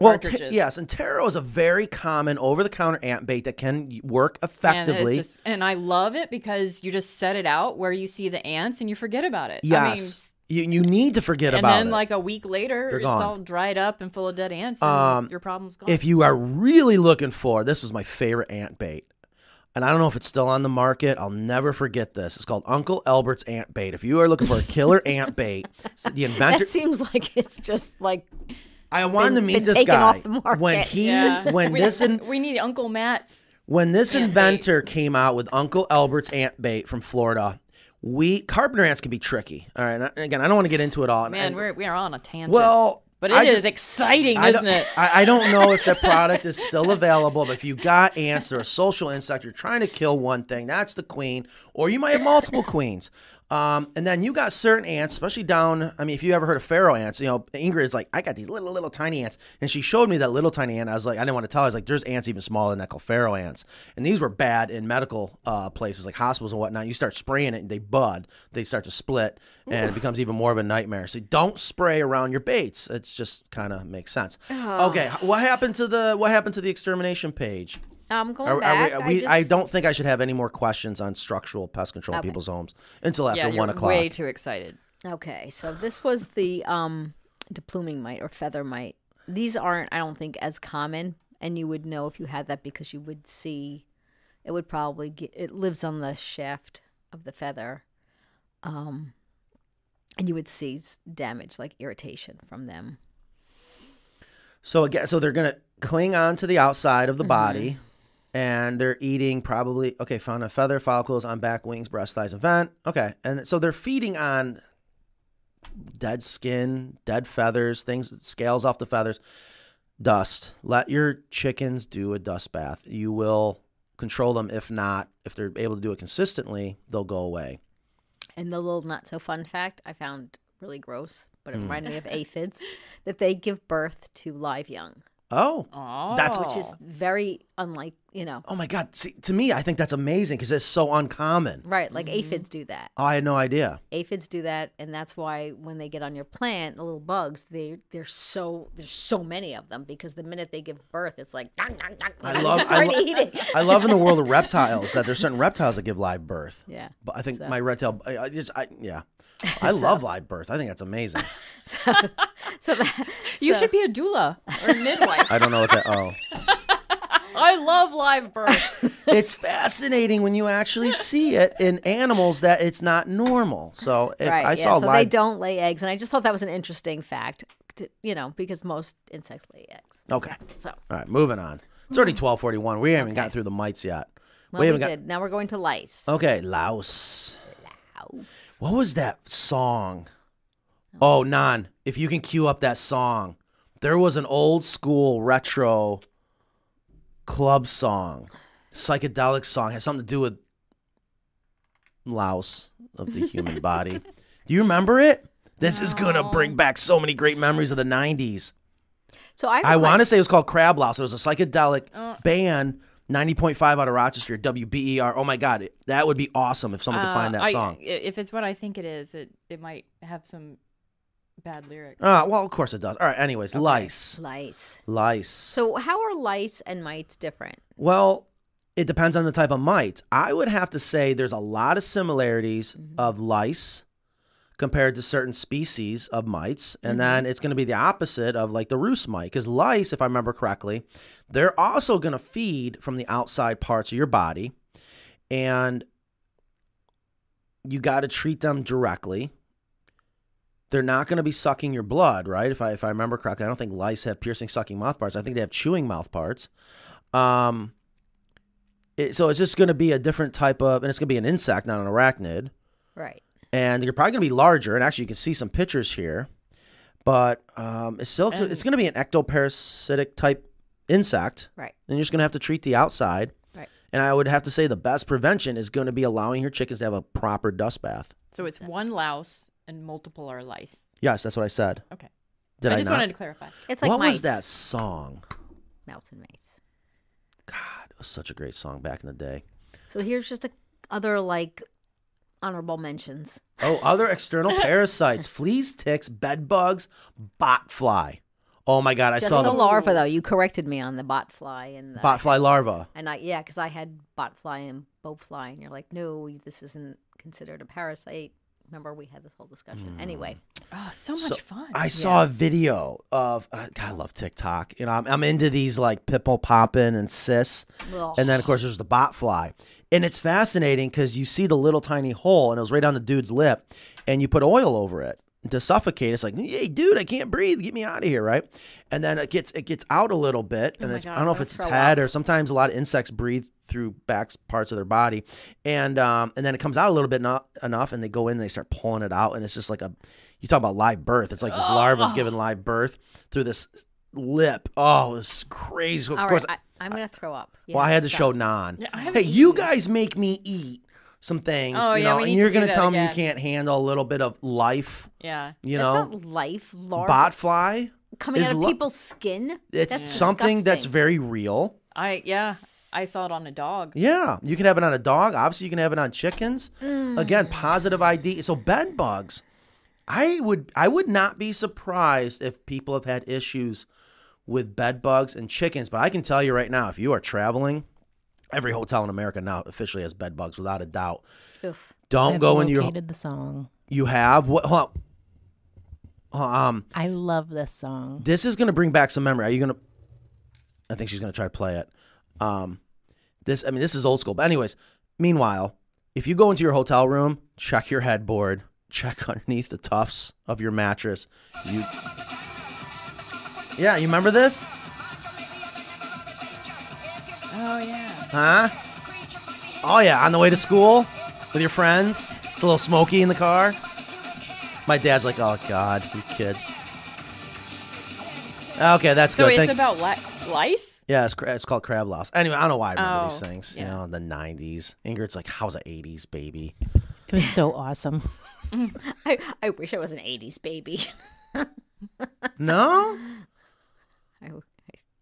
well, yes, and Terro is a very common over-the-counter ant bait that can work effectively. it's just and I love it because you just set it out where you see the ants and you forget about it. yes, you, you need to forget I mean, about and then like a week later, They're it's gone. all dried up and full of dead ants, and Um, your problem's gone. if you are really looking for this was my favorite ant bait and i don't know if it's still on the market i'll never forget this it's called uncle albert's ant bait if you are looking for a killer ant bait the inventor That seems like it's just like i wanted to meet this guy off the market. when he yeah. when we, this in, we need Uncle Matt's. when this Ant bait. inventor came out with uncle albert's ant bait from florida we carpenter ants can be tricky all right and again i don't want to get into it all Man, and- we're we are on a tangent. well but I it is just- exciting, I isn't it? I, I don't know if the product is still available, but if you got ants, they're a social insect. You're trying to kill one thing, that's the queen, or you might have multiple queens. Um, and then you got certain ants, especially down. I mean, if you ever heard of pharaoh ants, you know Ingrid's like, I got these little, little tiny ants, and she showed me that little tiny ant. I was like, I didn't want to tell. her. I was like, there's ants even smaller than that called pharaoh ants, and these were bad in medical uh, places like hospitals and whatnot. You start spraying it, and they bud, they start to split, and it becomes even more of a nightmare. So don't spray around your baits. It's just kind of makes sense. Okay, what happened to the what happened to the extermination page? I'm going Are, are back. we, are I, just, I don't think I should have any more questions on structural pest control in people's homes until after yeah, one you're o'clock. way too excited. Okay, so this was the um depluming mite or feather mite. These aren't, I don't think, as common, and you would know if you had that because you would see it would probably get it lives on the shaft of the feather, um, and you would see damage like irritation from them. So again, so they're gonna cling on to the outside of the Mm-hmm. body, and they're eating probably okay. Found a feather follicles on back, wings, breast, thighs, and vent. Okay, and so they're feeding on dead skin, dead feathers, things, scales off the feathers, dust. Let your chickens do a dust bath. You will control them. If not, if they're able to do it consistently, they'll go away. And the little not so fun fact I found really gross, but it Hmm. reminded me of aphids that they give birth to live young. Oh, Oh, That's which is very unlike, you know, oh my God! See, to me, I think that's amazing because it's so uncommon. right? Like mm-hmm. aphids do that. Oh, I had no idea. Aphids do that, and that's why when they get on your plant, the little bugs, they they're so there's so many of them because the minute they give birth, it's like dong, dong, dong, I love- they I start lo- eating. I love in the world of reptiles that there's certain reptiles that give live birth. Yeah. But I think So- my red tail, I, I just, I, yeah, I love live birth. I think that's amazing. So that You should be a doula or a midwife. I don't know what that. Oh, I love live birth. it's fascinating when you actually see it in animals that it's not normal. So right. I yeah, saw so they don't lay eggs, and I just thought that was an interesting fact. To, you know, because most insects lay eggs. okay, So all right, moving on. It's already twelve forty one. We haven't gotten through the mites yet. well, we, haven't got. did. Now we're going to lice. Okay, louse. What was that song? Oh, Nan, if you can cue up that song. There was an old school retro club song, psychedelic song, has something to do with louse of the human body. Do you remember it? This is going to bring back so many great memories of the 90s. So I, I want to say it was called Crab Louse. It was a psychedelic band, 90.5 out of Rochester, WBER. Oh my God, it- that would be awesome if someone could find that Uh, song. If it's what I think it is, it, it might have some bad lyrics. Uh, well, of course it does. All right, anyways, lice. lice. Lice. So how are lice and mites different? Well, it depends on the type of mite. I would have to say there's a lot of similarities of lice compared to certain species of mites. And then it's going to be the opposite of like the roost mite. Because lice, if I remember correctly, they're also going to feed from the outside parts of your body. And you got to treat them directly. They're not going to be sucking your blood, right? If I if I remember correctly, I don't think lice have piercing, sucking mouth parts. I think they have chewing mouth parts. Um, it, so it's just going to be a different type of, and it's going to be an insect, not an arachnid. Right. And you're probably going to be larger. And actually, you can see some pictures here, but um, it's still And- it's going to be an ectoparasitic type insect, Right. and you're just going to have to treat the outside. Right. And I would have to say the best prevention is going to be allowing your chickens to have a proper dust bath. So it's one louse and multiple are lice. Yes, that's what I said. Okay. Did I I, just not? wanted to clarify. It's like what mice. was that song? Mouse and mice. God, it was such a great song back in the day. So here's just a other like honorable mentions. Oh, other external parasites: fleas, ticks, bed bugs, bot fly. Oh my god, I Just saw the the larva though. You corrected me on the bot fly and the, bot fly larva. and I yeah, because I had bot fly and boat fly, and you're like, no, this isn't considered a parasite. Remember we had this whole discussion. Anyway, Oh, so much So, fun. I saw a video of uh, God, I love TikTok. You know, I'm, I'm into these like pimple popping and cis, Ugh. and then of course there's the bot fly, and it's fascinating because you see the little tiny hole, and it was right on the dude's lip, and you put oil over it to suffocate. It's like, hey, dude, I can't breathe. Get me out of here, right? And then it gets it gets out a little bit, and my it's God, I don't know if it's its head up. or sometimes a lot of insects breathe through back parts of their body, and um, and then it comes out a little bit not enough, and they go in and they start pulling it out, and it's just like a you talk about live birth. It's like this larva's giving live birth through this lip. Oh, it's was crazy. Of course, right, I, I'm gonna throw up. You well, I had to stop. show non. Yeah, I haven't hey, you guys make me eat some things, Oh, you yeah, know, we and need you're to gonna that tell me you can't handle a little bit of life, yeah. you That's know, not life. Larva bot fly. coming is out of lo- people's skin. It's That's something that's very real. I yeah. I saw it on a dog. Yeah, you can have it on a dog. Obviously, you can have it on chickens. Again, Mm. positive ID. So bed bugs. I would I would not be surprised if people have had issues with bed bugs and chickens. But I can tell you right now, if you are traveling, every hotel in America now officially has bed bugs without a doubt. Oof. Don't I've go in your. located the song. You have what? hold on. Um, I love this song. this is gonna bring back some memory. Are you gonna? I think she's gonna try to play it. Um, this. I mean, this is old school. But anyways, meanwhile, if you go into your hotel room, check your headboard, check underneath the tufts of your mattress. You. Yeah, you remember this? Oh yeah. Huh? Oh yeah, on the way to school with your friends. It's a little smoky in the car. My dad's like, "Oh God, you kids." Okay, that's So good. So it's Thank- about li- lice. yeah, it's, it's called crab loss. Anyway, I don't know why I remember these Oh, things. You yeah. know, the '90s. Ingrid's like, "How's the '80s, baby?" It was so awesome. I, I wish I was an 80s baby. No, I,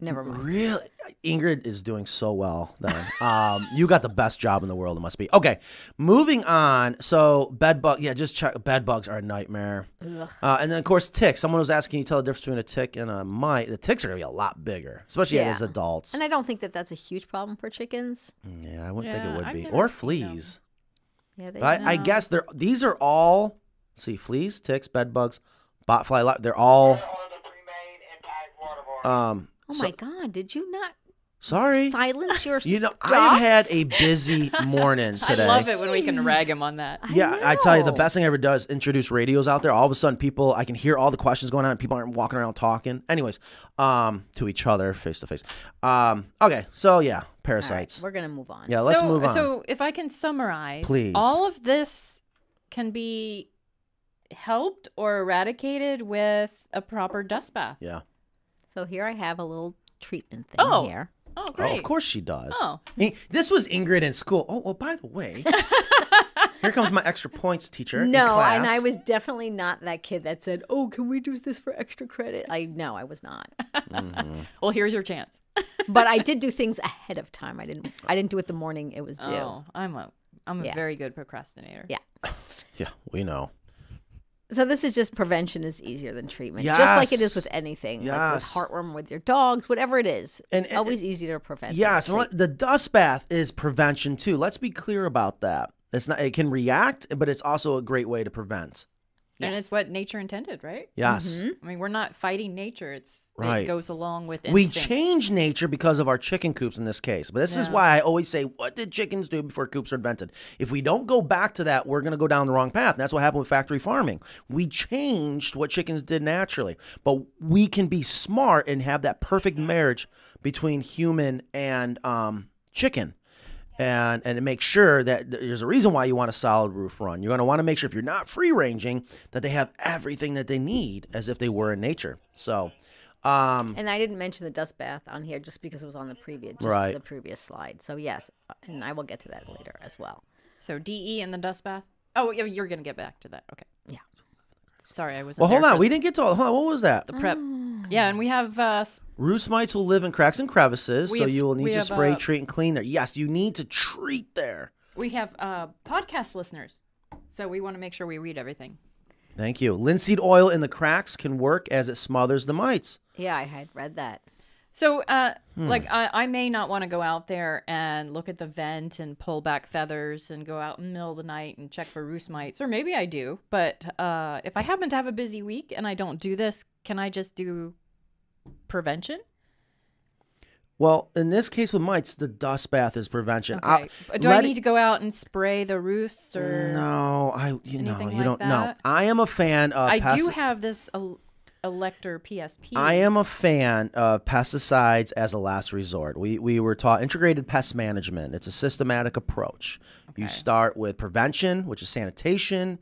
Never mind. Really, Ingrid is doing so well. Then, um, you got the best job in the world. It must be okay. Moving on. So bed bug. Yeah, just check. Bed bugs are a nightmare. Uh, and then of course ticks. Someone was asking, you tell the difference between a tick and a mite. The ticks are gonna be a lot bigger, especially Yeah. as adults. And I don't think that that's a huge problem for chickens. yeah, I wouldn't think it would I've be. Or seen 'em. fleas. Yeah, they. But I, I guess they're these are all. let's see, fleas, ticks, bed bugs, botfly. They're all. Um. Oh so- my God! Did you not sorry. silence your? You know, stuff? I've had a busy morning today. I love it when we can rag him on that. I Yeah, I tell you, the best thing I ever does introduce radios out there. All of a sudden, people, I can hear all the questions going on. and People aren't walking around talking. Anyways, um, to each other, face to face. Um, okay, so yeah, All right, parasites. we're gonna move on. yeah, let's so, move on. So, if I can summarize, Please. all of this can be helped or eradicated with a proper dust bath. yeah. So here I have a little treatment thing Oh. here. Oh, Oh, great. of course she does. Oh. I- This was Ingrid in school. Oh, well, by the way, here comes my extra points, teacher. in No, class. and I was definitely not that kid that said, "Oh, can we do this for extra credit?" I no, I was not. Mm-hmm. Well, here's your chance. but I did do things ahead of time. I didn't. I didn't do it the morning it was due. Oh, I'm a I'm a Yeah. very good procrastinator. Yeah. Yeah, we know. So this is just prevention is easier than treatment, just like it is with anything, like with heartworm with your dogs, whatever it is. And- it's and- always easier to prevent. Yes, and treat. the dust bath is prevention too. Let's be clear about that. It's not. It can react, but it's also a great way to prevent. And it's what nature intended, right? Yes. I mean, we're not fighting nature. It's Right. it goes along with We change nature because of our chicken coops in this case. But this is why I always say, what did chickens do before coops were invented? If we don't go back to that, we're going to go down the wrong path. And that's what happened with factory farming. We changed what chickens did naturally. But we can be smart and have that perfect marriage between human and um, chicken. And, and make sure that there's a reason why you want a solid roof run. You're going to want to make sure if you're not free ranging that they have everything that they need as if they were in nature. So, um, And I didn't mention the dust bath on here just because it was on the previous, just Right. the previous slide. So yes, and I will get to that later as well. So DE in the dust bath. Oh, yeah, you're gonna get back to that. Okay. Yeah. Sorry, I was. well, hold on. We didn't get to all. Hold on, what was that? the prep. Yeah, and we have uh, Roost mites will live in cracks and crevices, We so have- you will need to have, spray, uh, treat, and clean there. Yes, you need to treat there. we have uh, podcast listeners, so we want to make sure we read everything. Thank you. Linseed oil in the cracks can work as it smothers the mites. Yeah, I had read that. So, uh, Hmm. like, I, I may not want to go out there and look at the vent and pull back feathers and go out in the middle of the night and check for roost mites, or maybe I do. But uh, if I happen to have a busy week and I don't do this, can I just do prevention? Well, in this case with mites, the dust bath is prevention. I- Okay. But do I need it- to go out and spray the roosts or? No, I you know you like don't know. I am a fan of. I do have this el- Elector PSP. I am a fan of pesticides as a last resort. We we were taught integrated pest management. It's a systematic approach. You start with prevention, which is sanitation.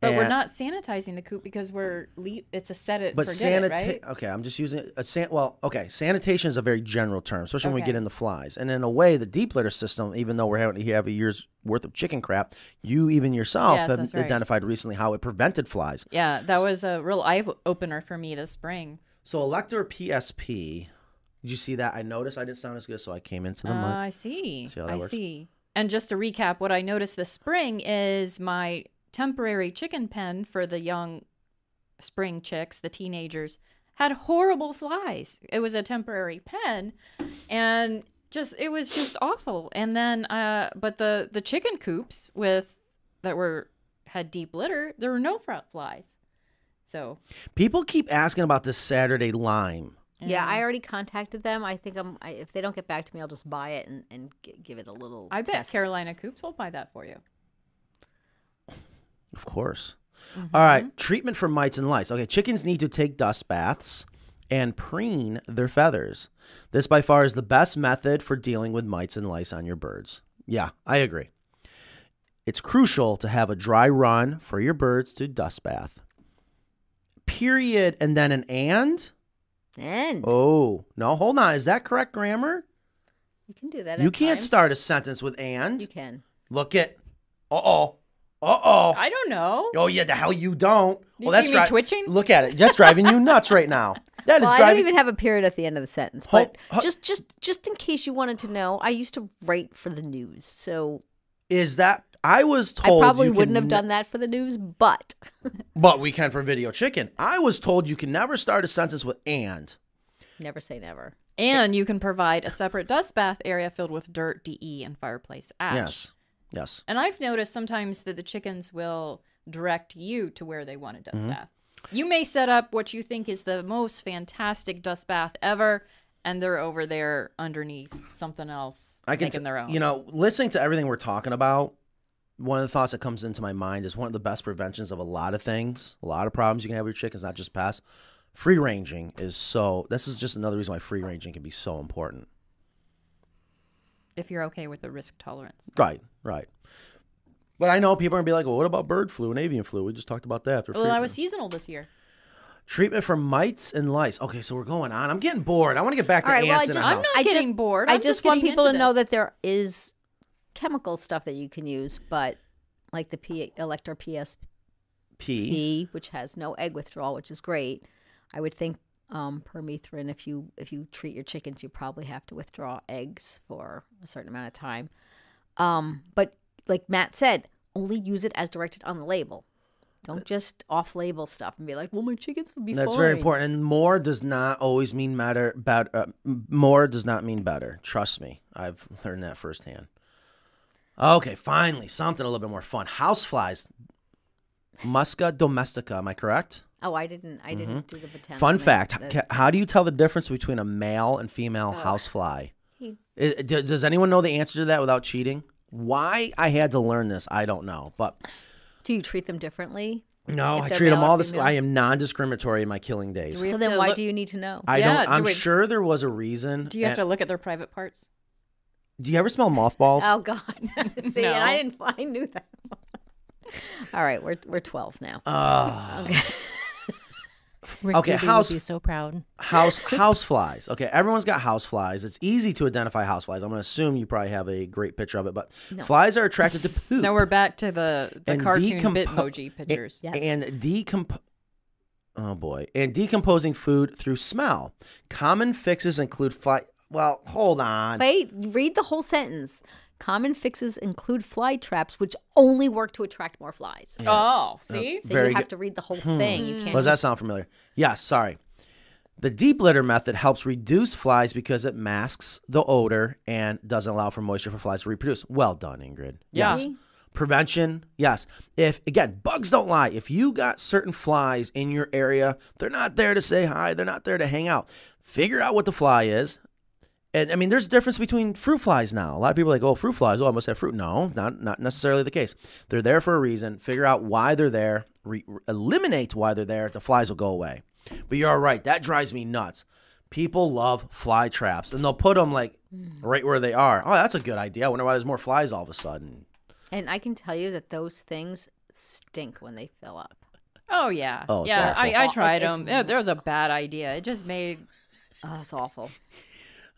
But we're not sanitizing the coop because we're le- it's a set it But forget it, sanita- right? okay, I'm just using a san- well, okay, sanitation is a very general term, especially when we get into flies. And in a way, the deep litter system, even though we're having to have a year's worth of chicken crap, you even yourself Yes, have right. identified recently how it prevented flies. Yeah, that was a real eye opener for me this spring. So Elector PSP, did you see that? I noticed I didn't sound as good, so I came into the Uh, mic. I see. See how that I works? see. And just to recap, what I noticed this spring is my temporary chicken pen for the young spring chicks, the teenagers, had horrible flies. It was a temporary pen, and just it was just awful. And then, uh, but the the chicken coops with that were had deep litter, there were no fr- flies. So People keep asking about this Saturday lime. Yeah, I already contacted them. I think I'm. I, if they don't get back to me, I'll just buy it and, and give it a little. I bet test. Carolina Coops will buy that for you. Of course. Mm-hmm. All right, treatment for mites and lice. Okay, chickens need to take dust baths and preen their feathers. This by far is the best method for dealing with mites and lice on your birds. Yeah, I agree. It's crucial to have a dry run for your birds to dust bath. Period and then an and? And Oh, no, hold on. Is that correct grammar? you can do that. You can't times. start a sentence with and. You can. Look at. Uh oh. Uh oh. I don't know. Oh yeah, the hell you don't. You well, that's dri- twitching? Look at it. That's driving you nuts right now. That is Well, I don't even have a period at the end of the sentence, but ho- just just just in case you wanted to know, I used to write for the news, so Is that I was told I probably wouldn't have done that for the news, but But we can for video chicken. I was told you can never start a sentence with and. never say never. And you can provide a separate dust bath area filled with dirt, DE, and fireplace ash. Yes. Yes. And I've noticed sometimes that the chickens will direct you to where they want a dust Mm-hmm. bath. You may set up what you think is the most fantastic dust bath ever, and they're over there underneath something else I can making their own. You know, listening to everything we're talking about, one of the thoughts that comes into my mind is one of the best preventions of a lot of things, a lot of problems you can have with your chickens, not just pests. Free ranging is so. This is just another reason why free ranging can be so important. If you're okay with the risk tolerance. Right, right. But I know people are gonna be like, "Well, what about bird flu and avian flu? We just talked about that." After Well, free- I was seasonal this year. treatment for mites and lice. Okay, so we're going on. I'm getting bored. I want to get back to All right, well, I ants in just- the I'm not I getting just- bored. I I'm just just want people to into know that there is chemical stuff that you can use, but like the P- Elector PSP, P. which has no egg withdrawal, which is great. I would think um, permethrin, if you if you treat your chickens, you probably have to withdraw eggs for a certain amount of time. Um, but like Matt said, only use it as directed on the label. Don't just off-label stuff and be like, "Well, my chickens would be That's fine." very important. And more does not always mean better. Better. Uh, more does not mean better. Trust me, I've learned that firsthand. Okay, finally something a little bit more fun. Houseflies. Musca domestica. Am I correct? Oh, I didn't. I didn't do the botanical. Mm-hmm. Fun fact: That's- How do you tell the difference between a male and female housefly? I- I- d- Does anyone know the answer to that without cheating? Why I had to learn this, I don't know. But Do you treat them differently? no, I treat them all this. female? I am non-discriminatory in my killing days. So then, why look- do you need to know? I yeah, don't. I'm we- sure there was a reason. Do you have and- to look at their private parts? Do you ever smell mothballs? Oh God! See, and I didn't. I knew that. All right, we're we're twelve now. Uh, Rick Okay, Ruby house- would be so proud. house house flies. Okay, everyone's got house flies. It's easy to identify house flies. I'm going to assume you probably have a great picture of it, but flies are attracted to poop. Now we're back to the, the And cartoon decompo- Bitmoji pictures. Yes. and decomp. Oh boy, and decomposing food through smell. Common fixes include fly. Well, hold on. Wait, read the whole sentence. Common fixes include fly traps, which only work to attract more flies. Oh, oh see? So Very you have good. to read the whole hmm. thing. You hmm. can't. Does that sound familiar? Yes. Sorry. The deep litter method helps reduce flies because it masks the odor and doesn't allow for moisture for flies to reproduce. Well done, Ingrid. Yeah. Yes. Prevention, yes. If again, bugs don't lie. If you got certain flies in your area, they're not there to say hi. They're not there to hang out. Figure out what the fly is. And I mean, there's a difference between fruit flies now. A lot of people are like, oh, fruit flies. Oh, I must have fruit. No, not not necessarily the case. They're there for a reason. Figure out why they're there. Re- eliminate why they're there. The flies will go away. But you're all right. That drives me nuts. People love fly traps, and they'll put them like hmm. right where they are. Oh, that's a good idea. I wonder why there's more flies all of a sudden. And I can tell you that those things stink when they fill up. Oh, yeah. Oh, yeah. I, I tried it's- them. Yeah, there was a bad idea. It just made Oh, it's awful.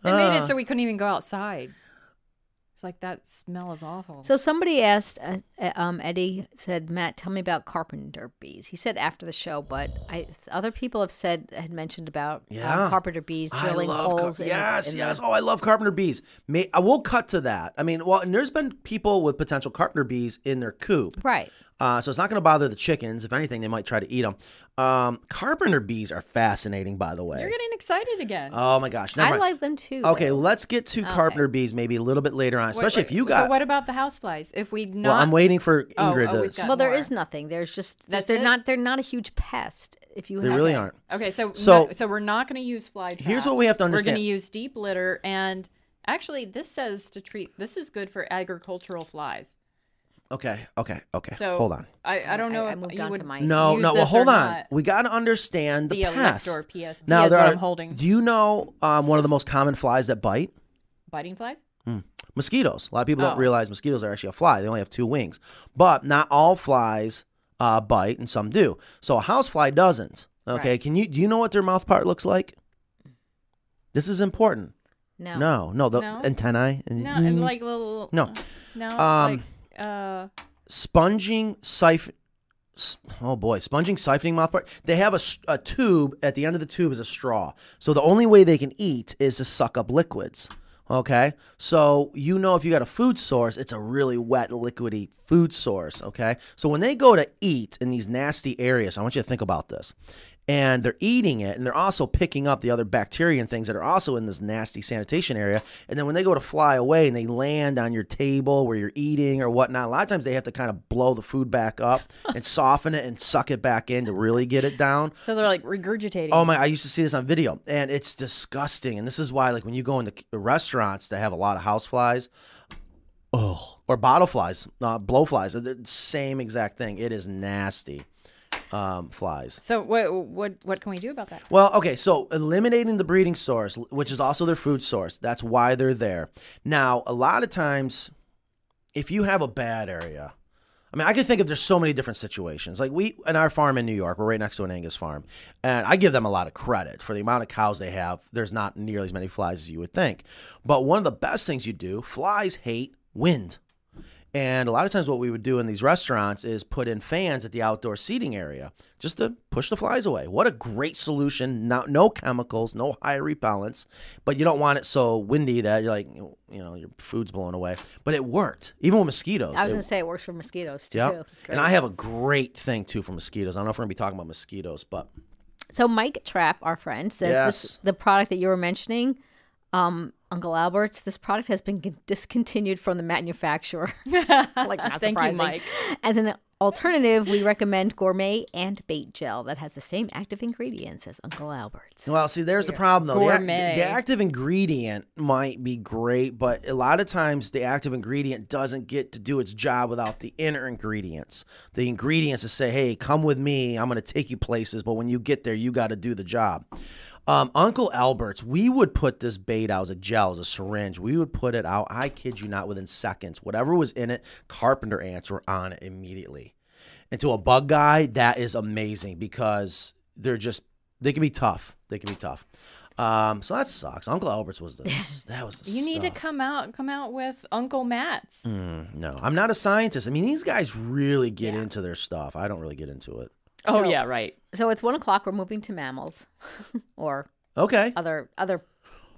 It made Ah. it so we couldn't even go outside. It's like that smell is awful. So somebody asked, uh, uh, um, Eddie said, Matt, tell me about carpenter bees. He said after the show, but I other people have said had mentioned about Yeah. um, carpenter bees drilling I love holes. car- in the- yes, in the- yes. Oh, I love carpenter bees. May I will cut to that. I mean, well, and there's been people with potential carpenter bees in their coop. right. Uh, so it's not going to bother the chickens. If anything, they might try to eat them. Um, carpenter bees are fascinating, by the way. You're getting excited again. oh my gosh! Never I mind. like them too. Okay, though. let's get to carpenter bees maybe a little bit later on, especially wait, if you got. So what about the houseflies? If we not well, I'm waiting for Oh, Ingrid oh, to. well, there more. is nothing. There's just That's they're it? not they're not a huge pest. If you They have really it. aren't. Okay, so So- no- so we're not going to use fly traps. Here's what we have to understand We're going to use deep litter, and actually, this says to treat. This is good for agricultural flies. Okay, okay, okay. So Hold on. I, I don't know I- I if moved you on to would mice. No, no. Well, hold on. not. We got to understand the, The pest. Elector PSP Now is there what are. I'm holding. Do you know um, one of the most common flies that bite? Biting flies? Mosquitoes. A lot of people don't Oh. realize mosquitoes are actually a fly. They only have two wings. But not all flies uh, bite, and some do. So a house fly doesn't. Okay. Right. Can you do you know what their mouth part looks like? This is important. No. No, no, the No? antennae. No, and like little. No. No. Um, like, uh, sponging siphon. Oh boy, sponging siphoning mouthpart. They have a, a tube at the end of the tube is a straw. So the only way they can eat is to suck up liquids. Okay, so you know if you got a food source, it's a really wet, liquidy food source. Okay, so when they go to eat in these nasty areas, I want you to think about this. And they're eating it, and they're also picking up the other bacteria and things that are also in this nasty sanitation area. And then when they go to fly away and they land on your table where you're eating or whatnot, a lot of times they have to kind of blow the food back up and soften it and suck it back in to really get it down. So they're like regurgitating. Oh my! I used to see this on video, and it's disgusting. And this is why, like, when you go into restaurants that have a lot of house flies, oh, or bottle flies, uh, blow flies, the same exact thing. It is nasty. Um, flies. So what what what can we do about that? Well, okay, so eliminating the breeding source, which is also their food source, that's why they're there. Now, a lot of times, if you have a bad area, I mean, I can think of there's so many different situations. Like we, in our farm in New York, we're right next to an Angus farm, and I give them a lot of credit for the amount of cows they have. There's not nearly as many flies as you would think, but one of the best things you do, flies hate wind. And a lot of times, what we would do in these restaurants is put in fans at the outdoor seating area just to push the flies away. What a great solution! No, no chemicals, no high repellents, but you don't want it so windy that you're like, you know, your food's blown away. But it worked, even with mosquitoes. I was going to say it works for mosquitoes too. yeah. And I have a great thing too for mosquitoes. I don't know if we're gonna be talking about mosquitoes, but So Mike Trapp, our friend, says this the product that you were mentioning, um, Uncle Albert's, this product has been discontinued from the manufacturer. like not Thank you, surprising. Mike. As an alternative, we recommend Gourmet ant bait gel that has the same active ingredients as Uncle Albert's. well, see, there's the problem though. The, Gourmet. the active ingredient might be great, but a lot of times the active ingredient doesn't get to do its job without the inner ingredients. The ingredients to say, "Hey, come with me. I'm gonna take you places," but when you get there, you got to do the job. Um, Uncle Albert's, we would put this bait out as a gel, as a syringe. We would put it out. I kid you not, within seconds, whatever was in it, carpenter ants were on it immediately. And to a bug guy, that is amazing because they're just they can be tough. They can be tough. Um, so that sucks. Uncle Albert's was the that was the You need to come out come out with Uncle Matt's. Mm, no, I'm not a scientist. I mean, these guys really get into their stuff. I don't really get into it. Oh So- yeah, right. So it's one o'clock. We're moving to mammals, or Okay. other other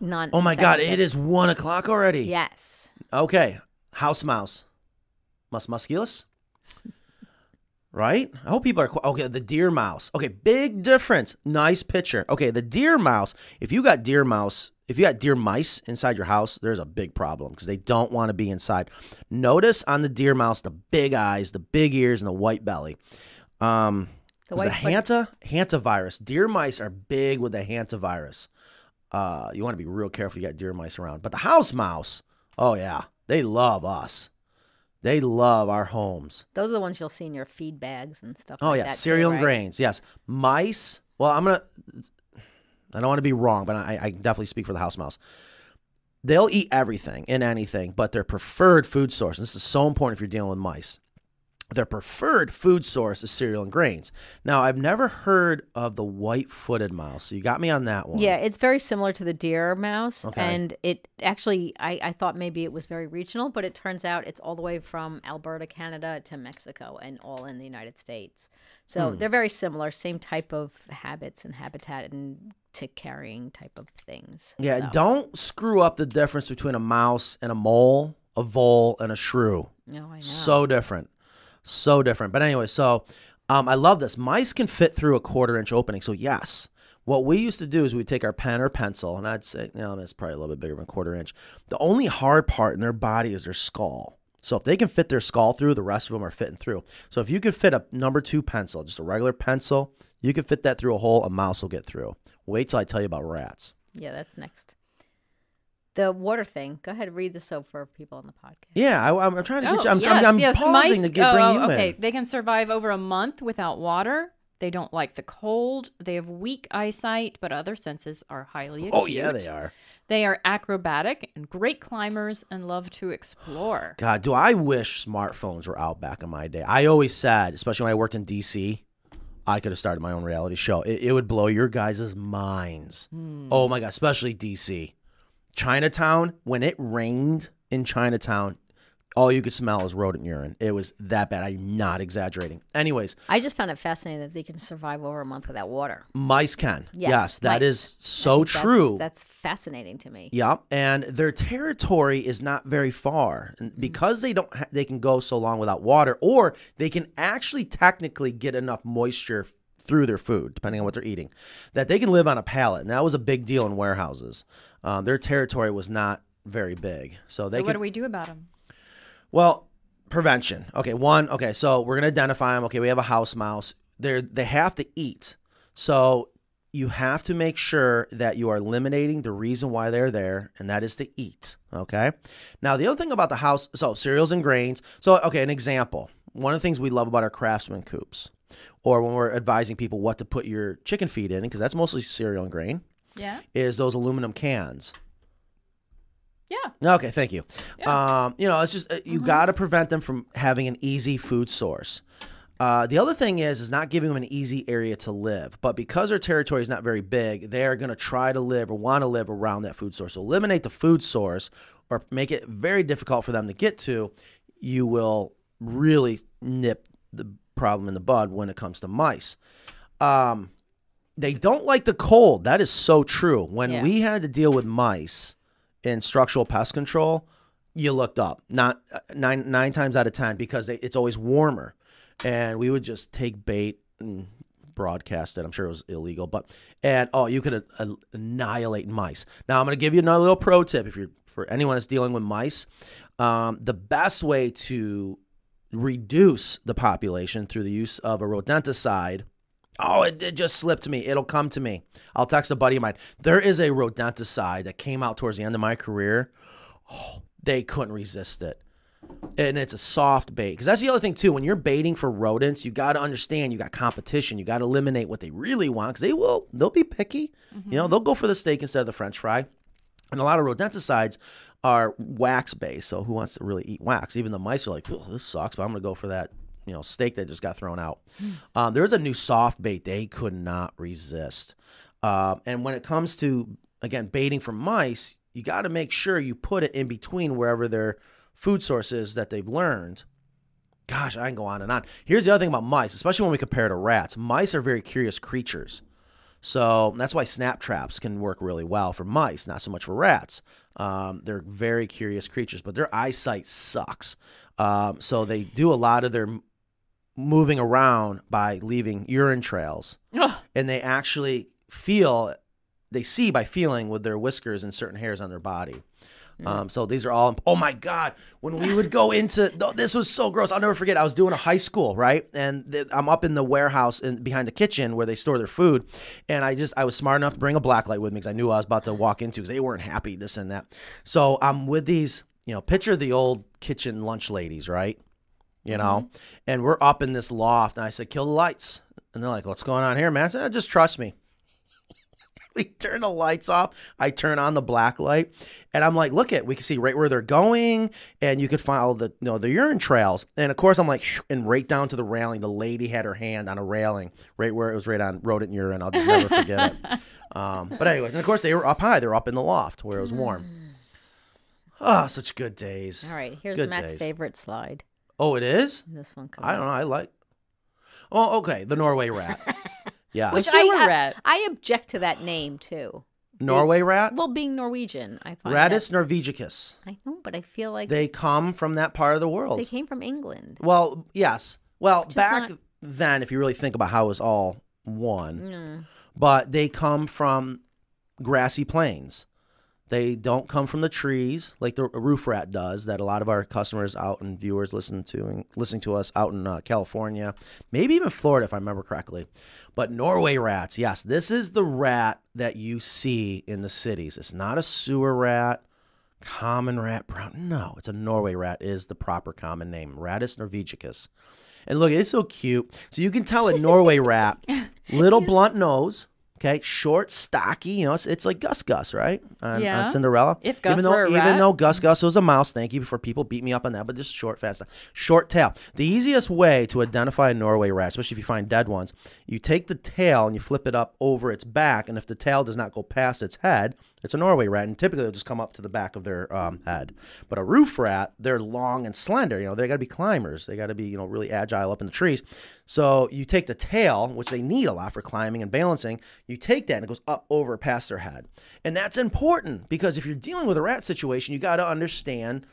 non. Oh my God! it is one o'clock already. Yes. Okay. House mouse. Mus musculus? Right? I hope people are qu- okay. The deer mouse. Okay, big difference. Nice picture. Okay, the deer mouse. If you got deer mouse, if you got deer mice inside your house, there's a big problem because they don't want to be inside. Notice on the deer mouse the big eyes, the big ears, and the white belly. Um, The white- white- hanta virus. Deer mice are big with the hantavirus. Uh, you want to be real careful. You got deer mice around, but the house mouse. Oh yeah, they love us. They love our homes. Those are the ones you'll see in your feed bags and stuff. Oh like yeah, that too, cereal and right? grains. Yes, mice. Well, I'm gonna. I don't want to be wrong, but I, I definitely speak for the house mouse. They'll eat everything and anything, but their preferred food source. And this is so important if you're dealing with mice. Their preferred food source is cereal and grains. Now, I've never heard of the white-footed mouse, so you got me on that one. Yeah, it's very similar to the deer mouse, Okay. and it actually I, I thought maybe it was very regional, but it turns out it's all the way from Alberta, Canada, to Mexico, and all in the United States. So Hmm. they're very similar, same type of habits and habitat and tick carrying type of things. Yeah, So, don't screw up the difference between a mouse and a mole, a vole, and a shrew. No, I know. So different. So different. But anyway, so um, I love this. Mice can fit through a quarter inch opening. So, yes. What we used to do is we'd take our pen or pencil, and I'd say, you know, it's probably a little bit bigger than a quarter inch. The only hard part in their body is their skull. So, if they can fit their skull through, the rest of them are fitting through. So, if you could fit a number two pencil, just a regular pencil, you could fit that through a hole, a mouse will get through. Wait till I tell you about rats. yeah, that's next. The water thing. Go ahead, read this so for people on the podcast. Yeah, I, I'm, I'm trying to get Oh, you. I'm, oh, yes, I'm, I'm yes. pausing mice, to get, bring oh, you okay. in. They can survive over a month without water. They don't like the cold. They have weak eyesight, but other senses are highly acute. Oh, yeah, they are. They are acrobatic and great climbers and love to explore. God, do I wish smartphones were out back in my day? I always said, especially when I worked in DC, I could have started my own reality show. It, it would blow your guys' minds. Hmm. Oh my God, especially DC. Chinatown, when it rained in Chinatown, all you could smell was rodent urine. It was that bad. I'm not exaggerating. Anyways, I just found it fascinating that they can survive over a month without water. mice can. Yes, Yes, that mice. is so true. That's fascinating to me. Yeah, and their territory is not very far, and mm-hmm. because they don't, ha- they can go so long without water, or they can actually technically get enough moisture through their food, depending on what they're eating, that they can live on a pallet, and that was a big deal in warehouses. Um, their territory was not very big, so they So could. what do we do about them? Well, prevention. Okay, one. Okay, so we're gonna identify them. Okay, we have a house mouse. They're they have to eat. So you have to make sure that you are eliminating the reason why they're there, and that is to eat. Okay. Now the other thing about the house, so cereals and grains. So okay, an example. One of the things we love about our craftsman coops, or when we're advising people what to put your chicken feed in, because that's mostly cereal and grain, Yeah. is those aluminum cans. Yeah. Okay, thank you. Um, you know, it's just uh, you got to prevent them from having an easy food source. Uh, the other thing is is not giving them an easy area to live, but because their territory is not very big, they are going to try to live or want to live around that food source. So eliminate the food source or make it very difficult for them to get to. You will really nip the problem in the bud when it comes to mice. Um, they don't like the cold. That is so true. When Yeah. we had to deal with mice in structural pest control, you looked up not uh, nine nine times out of ten because they, it's always warmer, and we would just take bait and broadcast it. I'm sure it was illegal, but and oh, you could uh, annihilate mice. Now I'm going to give you another little pro tip if you're for anyone that's dealing with mice. Um, the best way to reduce the population through the use of a rodenticide Oh, it, it just slipped me. It'll come to me. I'll text a buddy of mine. There is a rodenticide that came out towards the end of my career. Oh, they couldn't resist it. And it's a soft bait. Because that's the other thing, too. When you're baiting for rodents, you got to understand you got competition. You got to eliminate what they really want because they will, they'll be picky. You know, mm-hmm. they'll go for the steak instead of the french fry. And a lot of rodenticides are wax based. So who wants to really eat wax? Even the mice are like, oh, this sucks, but I'm going to go for that, you know, steak that just got thrown out. Um, there's a new soft bait they could not resist. Um, and when it comes to, again, baiting for mice, you got to make sure you put it in between wherever their food source is that they've learned. Gosh, I can go on and on. Here's the other thing about mice, especially when we compare to rats. Mice are very curious creatures. So that's why snap traps can work really well for mice, not so much for rats. Um, they're very curious creatures, but their eyesight sucks. Um, so they do a lot of their moving around by leaving urine trails, Ugh. and they actually feel, they see by feeling with their whiskers and certain hairs on their body. Um, so these are all. Oh my God! When we would go into this was so gross. I'll never forget. I was doing a high school, right, and th- I'm up in the warehouse in, behind the kitchen where they store their food, and I just I was smart enough to bring a black light with me because I knew I was about to walk into because they weren't happy this and that. So I'm with these, you know, picture the old kitchen lunch ladies, right? You know, and we're up in this loft, and I said, "Kill the lights," and they're like, "What's going on here, man?" I said, "Just trust me." we turn the lights off. I turn on the black light, and I'm like, look at we can see right where they're going, and you could follow the you know the urine trails. And of course, I'm like, and right down to the railing. The lady had her hand on a railing, right where it was right on rodent urine. I'll just never forget it. Um, but anyways, and of course they were up high. They were up in the loft where it was warm. Ah, such good days. All right, here's Good Matt's days. favorite slide. Oh, it is. This one. I don't know. I like. Oh, okay. The Norway rat. Yeah, Which sewer I, I, rat. I object to that name too. Norway rat. Well, being Norwegian, I find Rattus that- norvegicus. I know, but I feel like they, They come from that part of the world. They came from England. Well, yes. Well, back not- then, if you really think about how it was all one, Mm. but they come from grassy plains. They don't come from the trees like the roof rat does. That a lot of our customers out and viewers listen to and listening to us out in uh, California, maybe even Florida, if I remember correctly. But Norway rats, yes, this is the rat that you see in the cities. It's not a sewer rat common rat brown. No, it's a Norway rat is the proper common name. Rattus norvegicus. And look, it's so cute. So you can tell a Norway rat, little blunt nose, okay, short, stocky. You know, it's, it's like Gus Gus, right? On, on Yeah. Cinderella. If Gus even though, were a rat. even though Gus Gus was a mouse, thank you before people beat me up on that, but just short, fast, short tail. The easiest way to identify a Norway rat, especially if you find dead ones, you take the tail and you flip it up over its back, and if the tail does not go past its head, It's a Norway rat, and typically they'll just come up to the back of their um, head. But a roof rat, they're long and slender. You know, they got to be climbers. They got to be you know really agile up in the trees. So you take the tail, which they need a lot for climbing and balancing. You take that and it goes up over past their head, and that's important because if you're dealing with a rat situation, you got to understand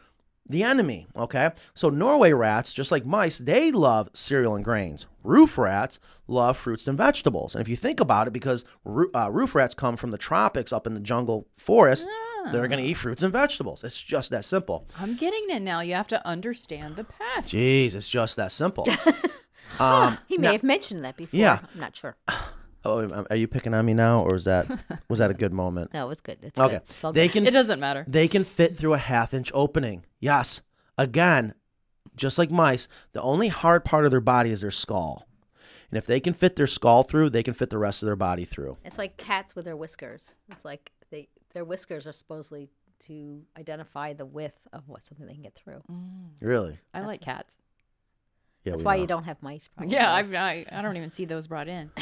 the enemy. Okay. So Norway rats, just like mice, they love cereal and grains. Roof rats love fruits and vegetables. And if you think about it, because roo- uh, roof rats come from the tropics up in the jungle forest, they're going to eat fruits and vegetables. It's just that simple. I'm getting it now. You have to understand the past. Jeez, it's just that simple. um, He may have mentioned that before. Yeah. I'm not sure. oh, um, um, are you picking on me now, or is that was that a good moment? No, it's good. It's Okay, good. It's all they good. can It doesn't matter. They can fit through a half inch opening. Yes. Again, just like mice, the only hard part of their body is their skull. And if they can fit their skull through, they can fit the rest of their body through. It's like cats with their whiskers. It's like they their whiskers are supposedly to identify the width of what something they can get through. Mm. Really? I like cats. Yeah. That's why know. you don't have mice. Probably. Yeah, I, I I don't even see those brought in.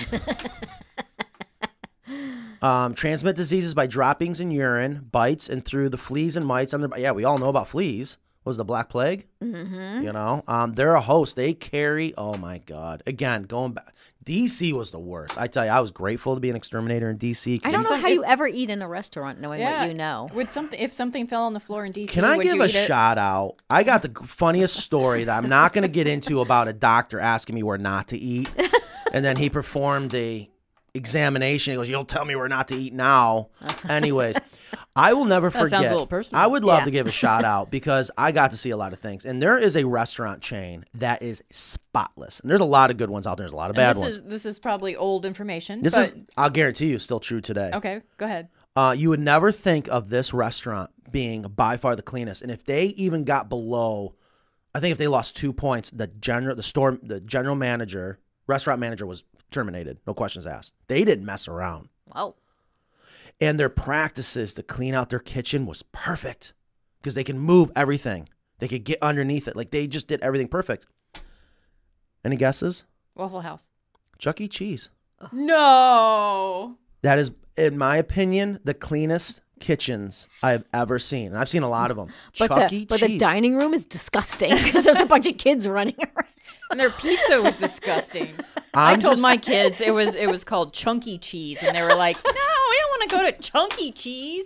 Um, transmit diseases by droppings in urine, bites, and through the fleas and mites on their. Yeah, we all know about fleas. Was the Black Plague? Mm-hmm. You know, um, they're a host. They carry. Oh my God! Again, going back, DC was the worst. I tell you, I was grateful to be an exterminator in DC. I don't know Some- how it- you ever eat in a restaurant knowing yeah, what you know. Would something if something fell on the floor in DC? Can I would give you a it? shout out? I got the funniest story that I'm not going to get into about a doctor asking me where not to eat, and then he performed a examination. He goes, "You'll tell me where not to eat now." Anyways, I will never That sounds forget. a little personal. I would love Yeah. to give a shout out because I got to see a lot of things, and there is a restaurant chain that is spotless, and there's a lot of good ones out there. There's a lot of bad this ones. is this is probably old information. this but, is, I'll guarantee you, still true today. okay. Go ahead. Uh, you would never think of this restaurant being by far the cleanest. And if they even got below, I think if they lost two points, the general, the store, the general manager, restaurant manager was terminated. No questions asked. They didn't mess around, Wow. and their practices to clean out their kitchen was perfect because they can move everything. They could get underneath it. Like they just did everything perfect. Any guesses? Waffle House. Chuck E. Cheese. No. That is, in my opinion, the cleanest kitchens I've ever seen. And I've seen a lot of them. But Chuck the E. but the dining room is disgusting because there's a bunch of kids running around. And their pizza was disgusting. I I'm told just- my kids it was it was called Chunky Cheese, and they were like, "No, we don't want to go to Chunky Cheese."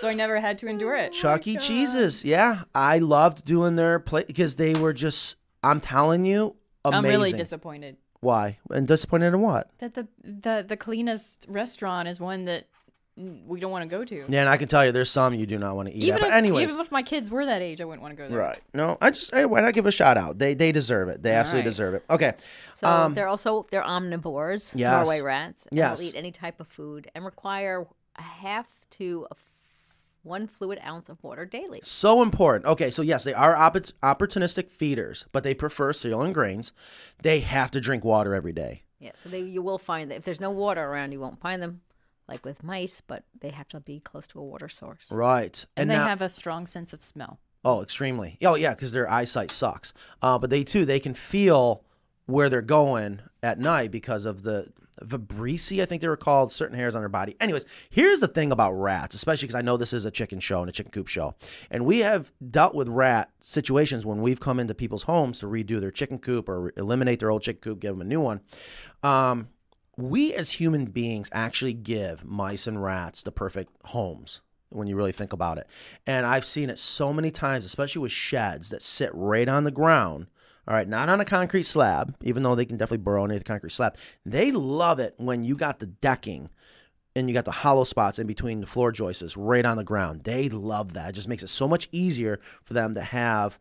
So I never had to oh endure it. Chuck E. Cheese's. Yeah, I loved doing their play because they were just. I'm telling you, amazing. I'm really disappointed Why? And disappointed in what? that the the the cleanest restaurant is one that we don't want to go to. Yeah, and I can tell you, there's some you do not want to eat Even at. if, But anyways, even if my kids were that age, I wouldn't want to go there. right? No, I just hey, why not give a shout out? They they deserve it. They absolutely right. deserve it. Okay. So Um, they're also they're omnivores, Yes. Norway rats. Yes. They'll eat any type of food and require a half to a f- one fluid ounce of water daily. So important. Okay, so yes, they are oppor- opportunistic feeders, but they prefer cereal and grains. They have to drink water every day. Yeah, so they you will find that if there's no water around, you won't find them like with mice, but they have to be close to a water source. Right. And, they now- have a strong sense of smell. Oh, extremely. Oh, yeah, because their eyesight sucks. Uh, but they too, they can feel where they're going at night because of the vibrissae, I think they were called, certain hairs on their body. Anyways, here's the thing about rats, especially because I know this is a chicken show and a chicken coop show. And we have dealt with rat situations when we've come into people's homes to redo their chicken coop or eliminate their old chicken coop, give them a new one. Um, we as human beings actually give mice and rats the perfect homes when you really think about it. And I've seen it so many times, especially with sheds that sit right on the ground. All right, not on a concrete slab, even though they can definitely burrow underneath the concrete slab. They love it when you got the decking and you got the hollow spots in between the floor joists right on the ground. They love that. It just makes it so much easier for them to have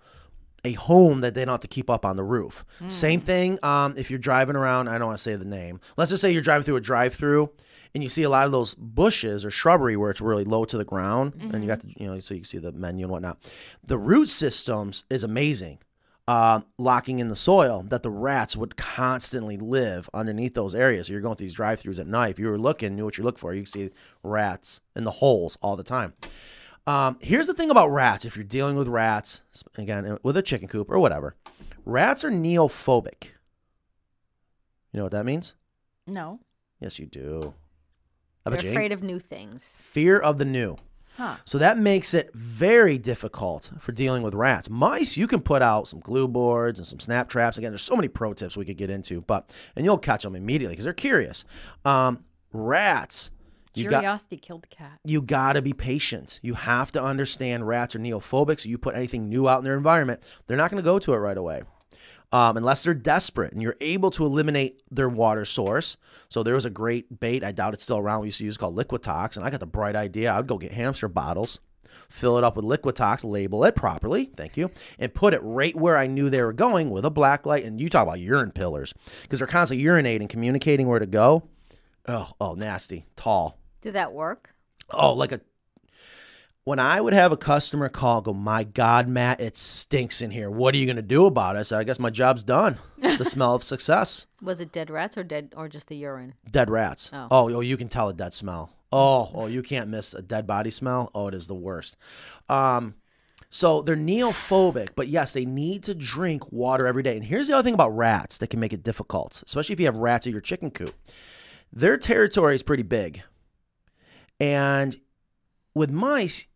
a home that they don't have to keep up on the roof. Same thing um, if you're driving around. I don't want to say the name. Let's just say you're driving through a drive-through and you see a lot of those bushes or shrubbery where it's really low to the ground, and you got the, you know so you can see the menu and whatnot. The root systems is amazing. Uh, locking in the soil that the rats would constantly live underneath those areas. So you're going through these drive-throughs at night. If you were looking, knew what you're looking for, you see rats in the holes all the time. Um, here's the thing about rats. If you're dealing with rats, again, with a chicken coop or whatever, rats are neophobic. You know what that means? No. Yes, you do. I They're afraid of new things. Fear of the new. Huh. So that makes it very difficult for dealing with rats. Mice, you can put out some glue boards and some snap traps. Again, there's so many pro tips we could get into, but and you'll catch them immediately because they're curious. Um, rats, you got Curiosity killed the cat. you got to be patient. You have to understand rats are neophobic. So you put anything new out in their environment, they're not going to go to it right away. Um, unless they're desperate and you're able to eliminate their water source. So there was a great bait, I doubt it's still around, we used to use called Liqua-Tox. And I got the bright idea I would go get hamster bottles, fill it up with Liqua-Tox, label it properly, thank you, and put it right where I knew they were going with a black light. And you talk about urine pillars because they're constantly urinating, communicating where to go. Oh, oh, nasty, tall. Did that work? Oh, like a. When I would have a customer call, go, my God, Matt, it stinks in here. What are you going to do about it? I said, I guess my job's done. The smell of success. Was it dead rats or dead or just the urine? Dead rats. Oh. Oh, oh, you can tell a dead smell. Oh, oh, you can't miss a dead body smell. Oh, it is the worst. Um, so they're neophobic, but yes, they need to drink water every day. And here's the other thing about rats that can make it difficult, especially if you have rats at your chicken coop. Their territory is pretty big. And with mice,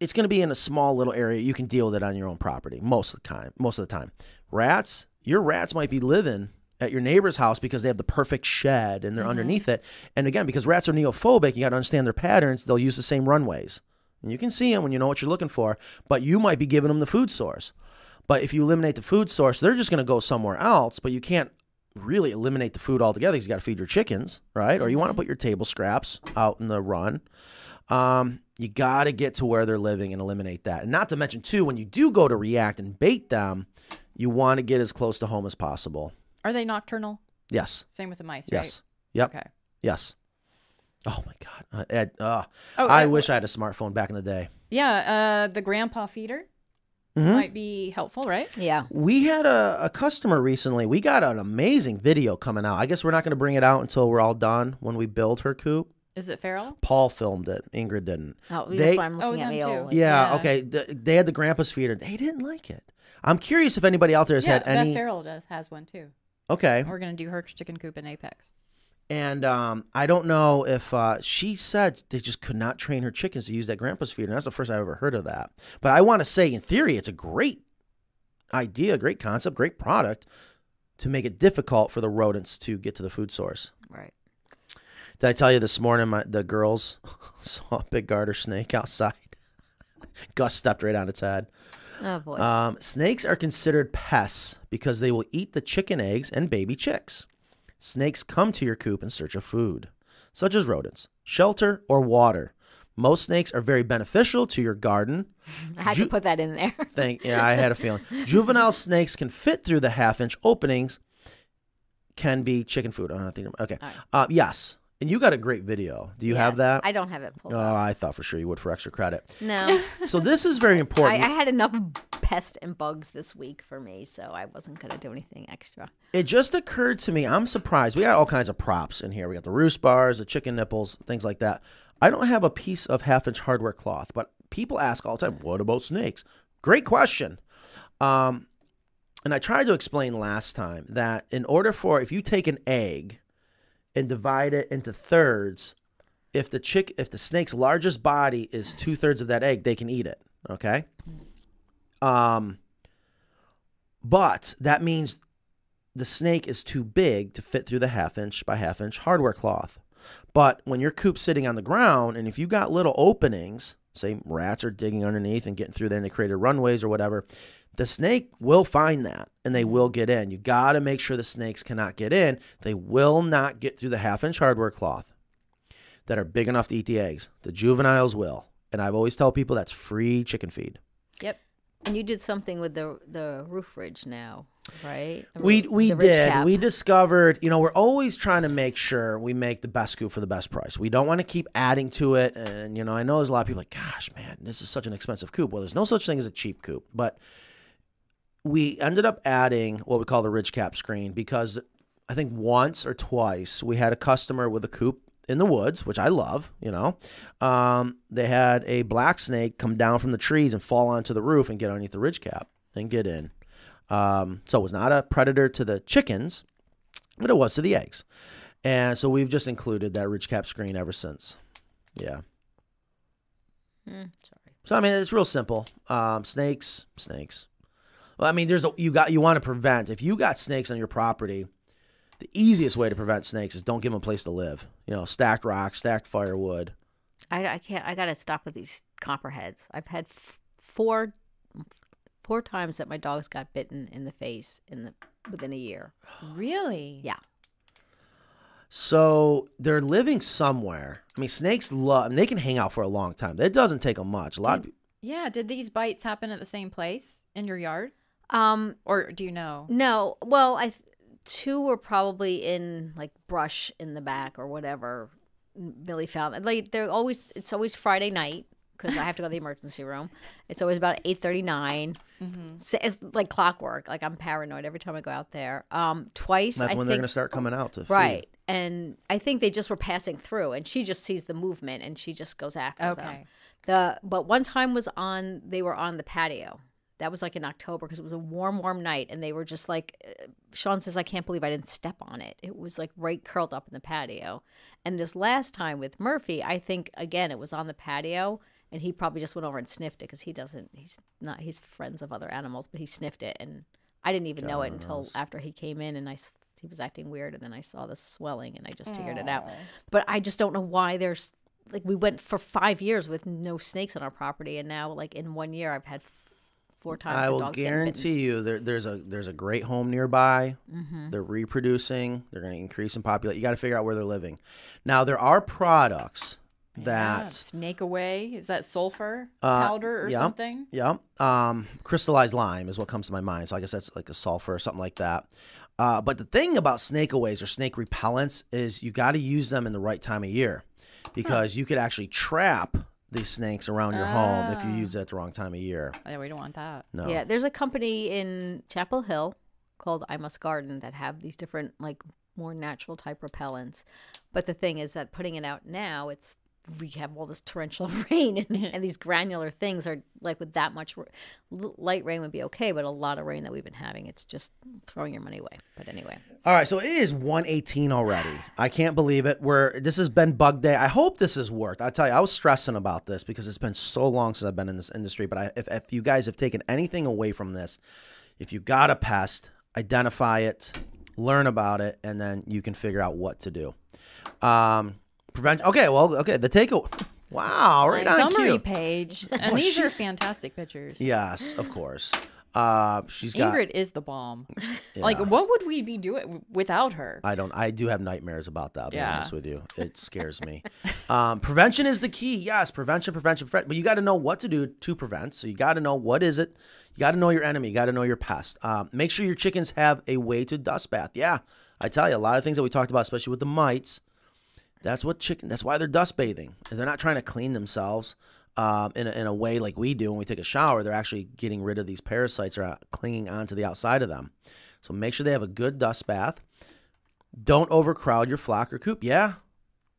it's going to be in a small little area. You can deal with it on your own property most of the time. Most of the time, rats, your rats might be living at your neighbor's house because they have the perfect shed and they're mm-hmm. underneath it. And again, because rats are neophobic, you got to understand their patterns. They'll use the same runways, and you can see them when you know what you're looking for. But you might be giving them the food source. But if you eliminate the food source, they're just going to go somewhere else. But you can't really eliminate the food altogether because you got to feed your chickens, right? Or you want to put your table scraps out in the run. Um, you got to get to where they're living and eliminate that. And not to mention, too, when you do go to react and bait them, you want to get as close to home as possible. Are they nocturnal? Yes. Same with the mice, Yes. right? Yep. Okay. Yes. Oh my God, uh, Ed. Uh, Oh, I uh, wish I had a smartphone back in the day. Yeah, uh, the grandpa feeder Mhm. might be helpful, right? Yeah. We had a, a customer recently. We got an amazing video coming out. I guess we're not going to bring it out until we're all done when we build her coop. Is it feral? Paul filmed it. Ingrid didn't. Oh, They- that's why I'm Oh, looking at me. too. Yeah, Yeah. okay. The, they had the grandpa's feeder. They didn't like it. I'm curious if anybody out there has yeah, had any. Beth Farrell does has one too. Okay. We're gonna do her chicken coop in Apex. And um, I don't know if uh, she said they just could not train her chickens to use that grandpa's feeder. And that's the first I've ever heard of that. But I want to say, in theory, it's a great idea, great concept, great product to make it difficult for the rodents to get to the food source. Right. Did I tell you this morning my, the girls saw a big garter snake outside? Gus stepped right on its head. Oh boy. Um, snakes are considered pests because they will eat the chicken eggs and baby chicks. Snakes come to your coop in search of food, such as rodents, shelter, or water. Most snakes are very beneficial to your garden. I had ju- to put that in there. Thank yeah, I had a feeling. Juvenile snakes can fit through the half-inch openings. Can be chicken food. I don't think. Okay. Uh, yes, and you got a great video. Do you have that? I don't have it pulled oh, up. I thought for sure you would for extra credit. No. So this is very I, important. I had enough pest and bugs this week for me, so I wasn't going to do anything extra. It just occurred to me, I'm surprised. We got all kinds of props in here. We got the roost bars, the chicken nipples, things like that. I don't have a piece of half inch hardware cloth, but people ask all the time, what about snakes? Great question. Um, and I tried to explain last time that in order for, if you take an egg and divide it into thirds, if the chick, if the snake's largest body is two thirds of that egg, they can eat it. Okay. Um, but that means the snake is too big to fit through the half inch by half inch hardware cloth. But when your coop's sitting on the ground, and if you got little openings, say rats are digging underneath and getting through there and they created runways or whatever, the snake will find that and they will get in. You got to make sure the snakes cannot get in. They will not get through the half inch hardware cloth that are big enough to eat the eggs. The juveniles will. And I've always tell people that's free chicken feed. Yep. And you did something with the the roof ridge now, right? The We we did. cap. We discovered, you know, we're always trying to make sure we make the best scoop for the best price. We don't want to keep adding to it. And you know, I know there's a lot of people like, gosh, man, this is such an expensive coop. Well, there's no such thing as a cheap coop, but we ended up adding what we call the ridge cap screen because I think once or twice we had a customer with a coop in the woods, which I love, you know. Um, they had a black snake come down from the trees and fall onto the roof and get underneath the ridge cap and get in. Um, so it was not a predator to the chickens, but it was to the eggs. And so we've just included that ridge cap screen ever since. Yeah. Mm, sorry. So I mean, it's real simple. Um, snakes, snakes. Well, I mean, there's a, you got you want to prevent if you got snakes on your property. The easiest way to prevent snakes is don't give them a place to live. You know, stacked rocks, stacked firewood. I, I can't. I gotta stop with these copperheads. I've had f- four four times that my dogs got bitten in the face in the within a year. Really? Yeah. So they're living somewhere. I mean, snakes love. I mean, they can hang out for a long time. It doesn't take them much. A lot. Of, Yeah. Did these bites happen at the same place in your yard, Um. or do you know? No. Well, I two were probably in like brush in the back or whatever. Billy found. Like they're always. It's always Friday night because I have to go to the emergency room. It's always about eight thirty nine. It's like clockwork. Like I'm paranoid every time I go out there. Um, twice. that's I when they're think- going to start coming out to feed. Right. And I think they just were passing through and she just sees the movement and she just goes after them. Okay. The but one time was on they were on the patio. That was like in October because it was a warm warm night and they were just like uh, Sean says I can't believe I didn't step on it. It was like right curled up in the patio. And this last time with Murphy, I think again it was on the patio and he probably just went over and sniffed it because he doesn't he's not he's friends of other animals, but he sniffed it and I didn't even know it until after he came in and I he was acting weird and then I saw the swelling and I just figured it out. But I just don't know why there's like we went for 5 years with no snakes on our property and now like in one year I've had four times I will guarantee you there, there's a there's a great home nearby. Mm-hmm. They're reproducing. They're going to increase in population. You got to figure out where they're living. Now there are products Yeah, that snake away. Is that sulfur Uh, powder or yeah. something? Yeah. Um, crystallized lime is what comes to my mind. So I guess that's like a sulfur or something like that. Uh, but the thing about snake aways or snake repellents is you got to use them in the right time of year because you could actually trap these snakes around your home if you Ah. use it at the wrong time of year. Yeah, we don't want that. No. Yeah, there's a company in Chapel Hill called I Must Garden that have these different like more natural type repellents. But the thing is that putting it out now, it's we have all this torrential rain and, and these granular things are like with that much light rain would be okay, but a lot of rain that we've been having, it's just throwing your money away. But anyway, All right, so it is 118 already. I can't believe it. We're this has been bug day. I hope this has worked. I tell you, I was stressing about this because it's been so long since I've been in this industry. But I, if, if you guys have taken anything away from this, if you got a pest, identify it, learn about it, and then you can figure out what to do. Um, prevent. Okay, well, okay. The takeaway. Wow, right on Summary cue. page, and these are fantastic pictures. Yes, of course. Uh, she's got. Ingrid is the bomb. Like, what would we be doing without her? I don't. I do have nightmares about that. I'll be Yeah. honest with you, it scares me. Um, prevention is the key. Yes, prevention, prevention, prevention. But you got to know what to do to prevent. So you got to know what is it. You got to know your enemy. You got to know your pest. Um, make sure your chickens have a way to dust bath. Yeah, I tell you, a lot of things that we talked about, especially with the mites. That's what chicken. That's why they're dust bathing. They're not trying to clean themselves um, in a, in a way like we do when we take a shower. They're actually getting rid of these parasites or uh, clinging onto the outside of them. So make sure they have a good dust bath. Don't overcrowd your flock or coop. Yeah,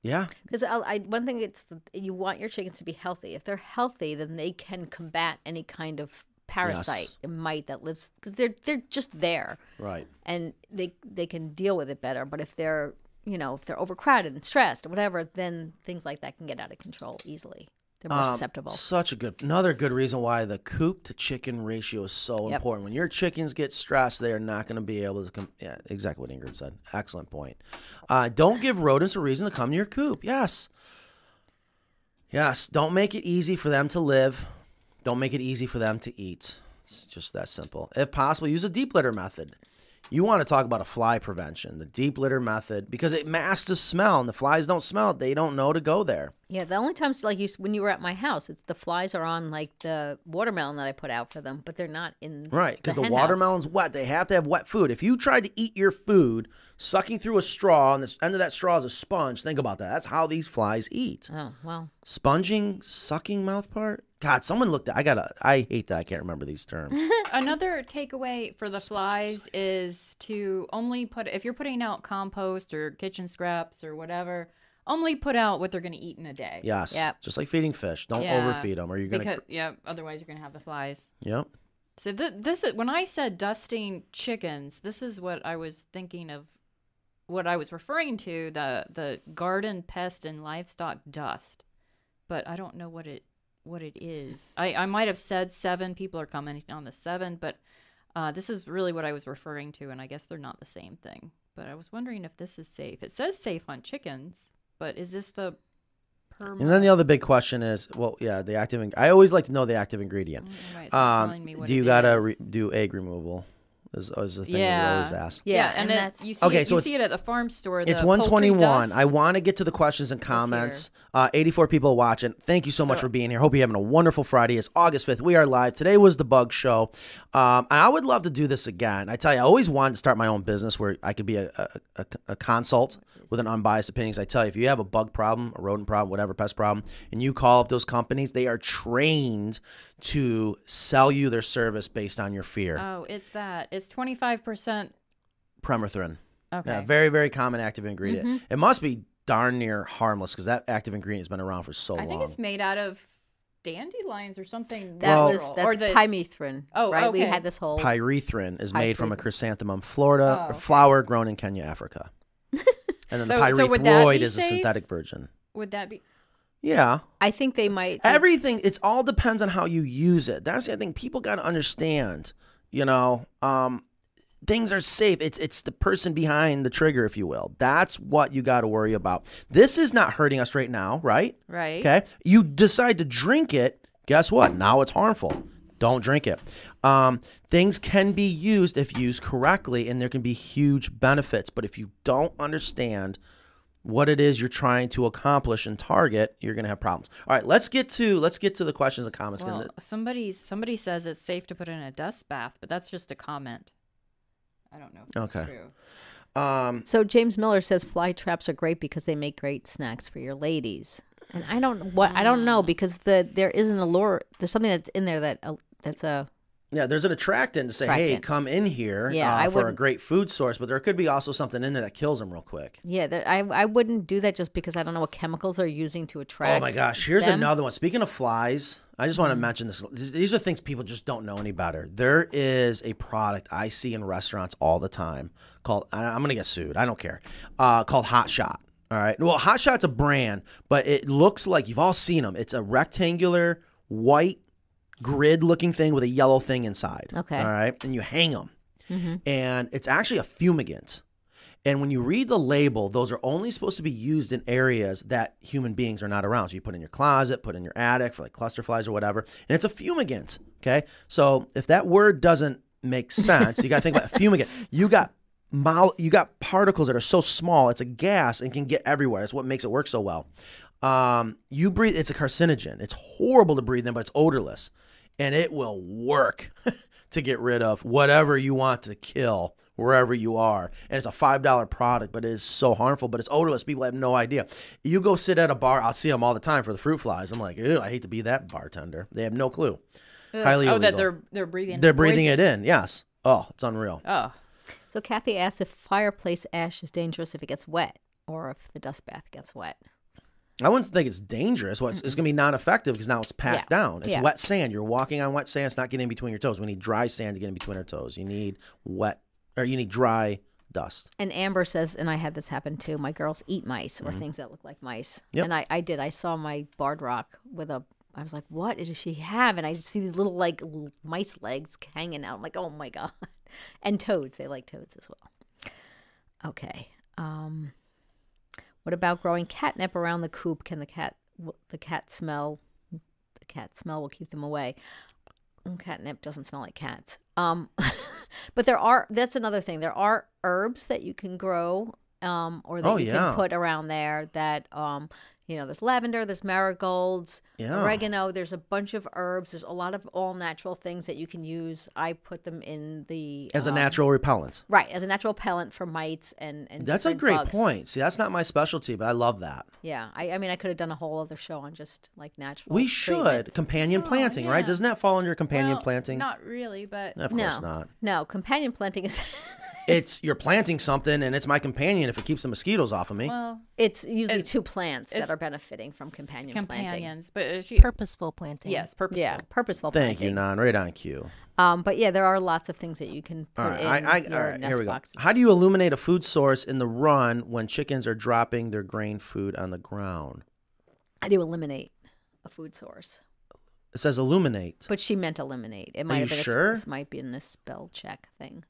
yeah. because one thing it's you want your chickens to be healthy. If they're healthy, then they can combat any kind of parasite Yes. and mite that lives because they're they're just there. Right. and they they can deal with it better. But if they're you know if they're overcrowded and stressed or whatever, then things like that can get out of control easily. They're more Um, susceptible. Such a good, another good reason why the coop to chicken ratio is so Yep. important. When your chickens get stressed, they are not going to be able to come. Yeah, exactly what Ingrid said. Excellent point. Uh, don't give rodents a reason to come to your coop. Yes. Yes. Don't make it easy for them to live. Don't make it easy for them to eat. It's just that simple. If possible, use a deep litter method. You want to talk about a fly prevention, the deep litter method, because it masks the smell, and the flies don't smell it. They don't know to go there. Yeah, the only times like you when you were at my house, it's the flies are on like the watermelon that I put out for them, but they're not in Right, because the, house. watermelon's wet. They have to have wet food. If you tried to eat your food sucking through a straw and the end of that straw is a sponge, think about that. That's how these flies eat. Oh well, Sponging, sucking mouth part. God, someone looked at. I gotta. I hate that I can't remember these terms. Another takeaway for the flies is to only put if you're putting out compost or kitchen scraps or whatever, only put out what they're going to eat in a day. Yes. Yep. Just like feeding fish. Don't Yeah, overfeed them, or you're gonna. Because yeah, otherwise you're going to have the flies. yep. So th- this is when I said dusting chickens. This is what I was thinking of what I was referring to the the garden pest and livestock dust, but I don't know what it what it is. I I might have said Sevin. People are commenting on the Sevin, but uh, this is really what I was referring to, and I guess they're not the same thing. But I was wondering if this is safe. It says safe on chickens, but is this the perma? And then the other big question is, well, yeah, the active. ing- I always like to know the active ingredient. Mm, right, it's not telling me Um, what do you it gotta is. re- do egg removal? Is, is the thing Yeah. we always ask. Yeah, Yeah, and, and it, you see Okay, it, so you see it at the farm store. It's 121. I want to get to the questions and comments. Uh, 84 people watching. Thank you so, much for being here. Hope you're having a wonderful Friday. It's August 5th. We are live. Today was the bug show. Um, and I would love to do this again. I tell you, I always wanted to start my own business where I could be a, a, a, a consult with an unbiased opinion. 'Cause I tell you, if you have a bug problem, a rodent problem, whatever pest problem, and you call up those companies, they are trained to sell you their service based on your fear. Oh, it's that. It's twenty five percent. Permethrin. Okay. Yeah, very, very common active ingredient. Mm-hmm. It must be darn near harmless because that active ingredient has been around for so long. I long. think it's made out of dandelions or something. That Well- was natural. that's or the, pymethrin. Oh, right. We had this whole. Pyrethrin is made from a chrysanthemum Florida Oh, okay. flower grown in Kenya, Africa. and then So- the so pyrethroid be is a synthetic version. Would that be? Yeah. I think they might. Everything it's all depends on how you use it. That's the thing people got to understand, you know. Um things are safe. It's it's the person behind the trigger if you will. That's what you got to worry about. This is not hurting us right now, right? Right. Okay. You decide to drink it. Guess what? Now it's harmful. Don't drink it. Um, things can be used if used correctly, and there can be huge benefits. But if you don't understand what it is you're trying to accomplish and target, you're going to have problems. All right, let's get to let's get to the questions and comments. Well, somebody somebody says it's safe to put in a dust bath, but that's just a comment. I don't know. If that's Okay. True. um, So James Miller says fly traps are great because they make great snacks for your ladies. And I don't what I don't know because the there is an allure. There's something that's in there that uh, that's a yeah, there's an attractant to say, hey, come in here Yeah, uh, for a great food source, but there could be also something in there that kills them real quick. yeah. That I I wouldn't do that just because I don't know what chemicals they're using to attract. Oh my gosh, here's them. Mm-hmm. another one. Speaking of flies, I just want to mention this. These are things people just don't know any better. There is a product I see in restaurants all the time called, I'm going to get sued. I don't care. Uh, called Hot Shot. All right. Well, Hot Shot's a brand, but it looks like you've all seen them. It's a rectangular white grid looking thing with a yellow thing inside. Okay. Mm-hmm. All right. And you hang them. And it's actually a fumigant. And when you read the label, those are only supposed to be used in areas that human beings are not around. So you put in your closet, put in your attic for like cluster flies or whatever. And it's a fumigant. Okay. So if that word doesn't make sense, you got to think about fumigant. You got mol- you got particles that are so small, it's a gas and can get everywhere. That's what makes it work so well. Um, you breathe, it's a carcinogen. It's horrible to breathe in, but it's odorless. And it will work to get rid of whatever you want to kill wherever you are. And it's a $5 product, but it is so harmful, but it's odorless. People have no idea. You go sit at a bar, I'll see them all the time for the fruit flies. I'm like, ew, I hate to be that bartender. They have no clue. Highly oh, illegal. that they're they're breathing. They're breathing poison. it in. Yes. Oh, it's unreal. Oh, So Kathy asks if fireplace ash is dangerous if it gets wet or if the dust bath gets wet. I wouldn't think it's dangerous. Well, it's, it's going to be non-effective because now it's packed Yeah. down. It's Yeah. wet sand. You're walking on wet sand. It's not getting in between your toes. We need dry sand to get in between our toes. You need wet, or you need dry dust. And Amber says, and I had this happen too. My girls eat mice or things that look like mice. Mm-hmm. Yep. And I, I did. I saw my barred rock with a. I was like, "What does she have?" And I just see these little like mice legs hanging out. I'm like, "Oh my god!" And toads. They like toads as well. Okay. Um, what about growing catnip around the coop? Can the cat the cat smell? The cat smell will keep them away. Mm, Catnip doesn't smell like cats. Um, but there are. That's another thing. There are herbs that you can grow, um, or that Oh, you yeah. can put around there. That um, you know, there's lavender, there's marigolds, Yeah. oregano. There's a bunch of herbs. There's a lot of all natural things that you can use. I put them in the As a um, natural repellent. right as a natural repellent for mites and and That's a great bugs. point. See, that's not my specialty, but I love that. Yeah, I, I mean, I could have done a whole other show on just like natural. We should treatments. companion Oh, planting, right? Doesn't that fall under companion well, planting? Not really, but Of no, course not. No, companion planting is. It's you're planting something, and it's my companion if it keeps the mosquitoes off of me. well, It's usually It's- two plants that are benefiting from companion planting. companions, but uh, she Purposeful planting. yes, purposeful. Yeah, purposeful Thank you, planting. Nan. Right on cue. Um, but yeah, there are lots of things that you can put All right, in I, I, your all right, nest here we go. box. How do you illuminate a food source in the run when chickens are dropping their grain food on the ground? How do you eliminate a food source? It says illuminate. But she meant eliminate. It might you have been sure? a, this might be in a spell check thing.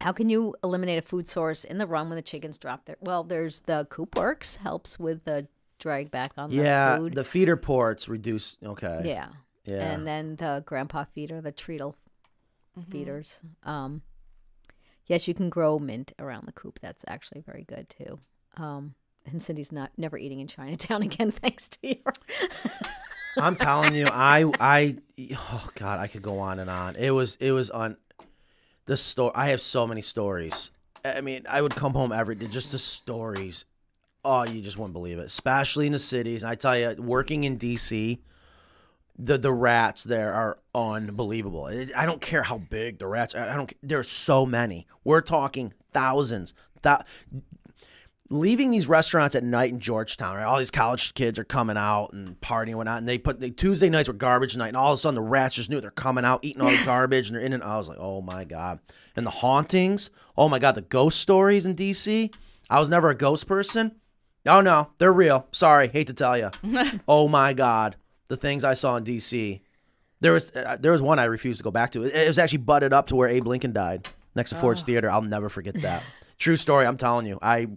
How can you eliminate a food source in the run when the chickens drop their? Well, there's the coop works helps with the drag back on yeah, the food. the feeder ports reduce. Okay. yeah. Yeah. and then the grandpa feeder, the treadle Mm-hmm. feeders. Um, yes, you can grow mint around the coop. That's actually very good too. Um, and Cindy's not never eating in Chinatown again, thanks to your. I'm telling you, I, I, oh God, I could go on and on. It was, it was on the story. I have so many stories. I mean, I would come home every day, just the stories. Oh, you just wouldn't believe it, especially in the cities. I tell you, working in DC, the the rats there are unbelievable. I don't care how big the rats. are. I don't. There's so many. We're talking thousands. That leaving these restaurants at night in Georgetown, right? All these college kids are coming out and partying and whatnot, and they put the Tuesday nights were garbage night, and all of a sudden the rats just knew they're coming out, eating all the garbage, and they're in and I was like, oh my god. And the hauntings, oh my god, the ghost stories in DC. I was never a ghost person. Oh no, they're real. Sorry, hate to tell you. oh my god, the things I saw in DC. There was uh, there was one I refused to go back to. It, it was actually butted up to where Abe Lincoln died next to Ford's Theater. I'll never forget that. True story. I'm telling you. I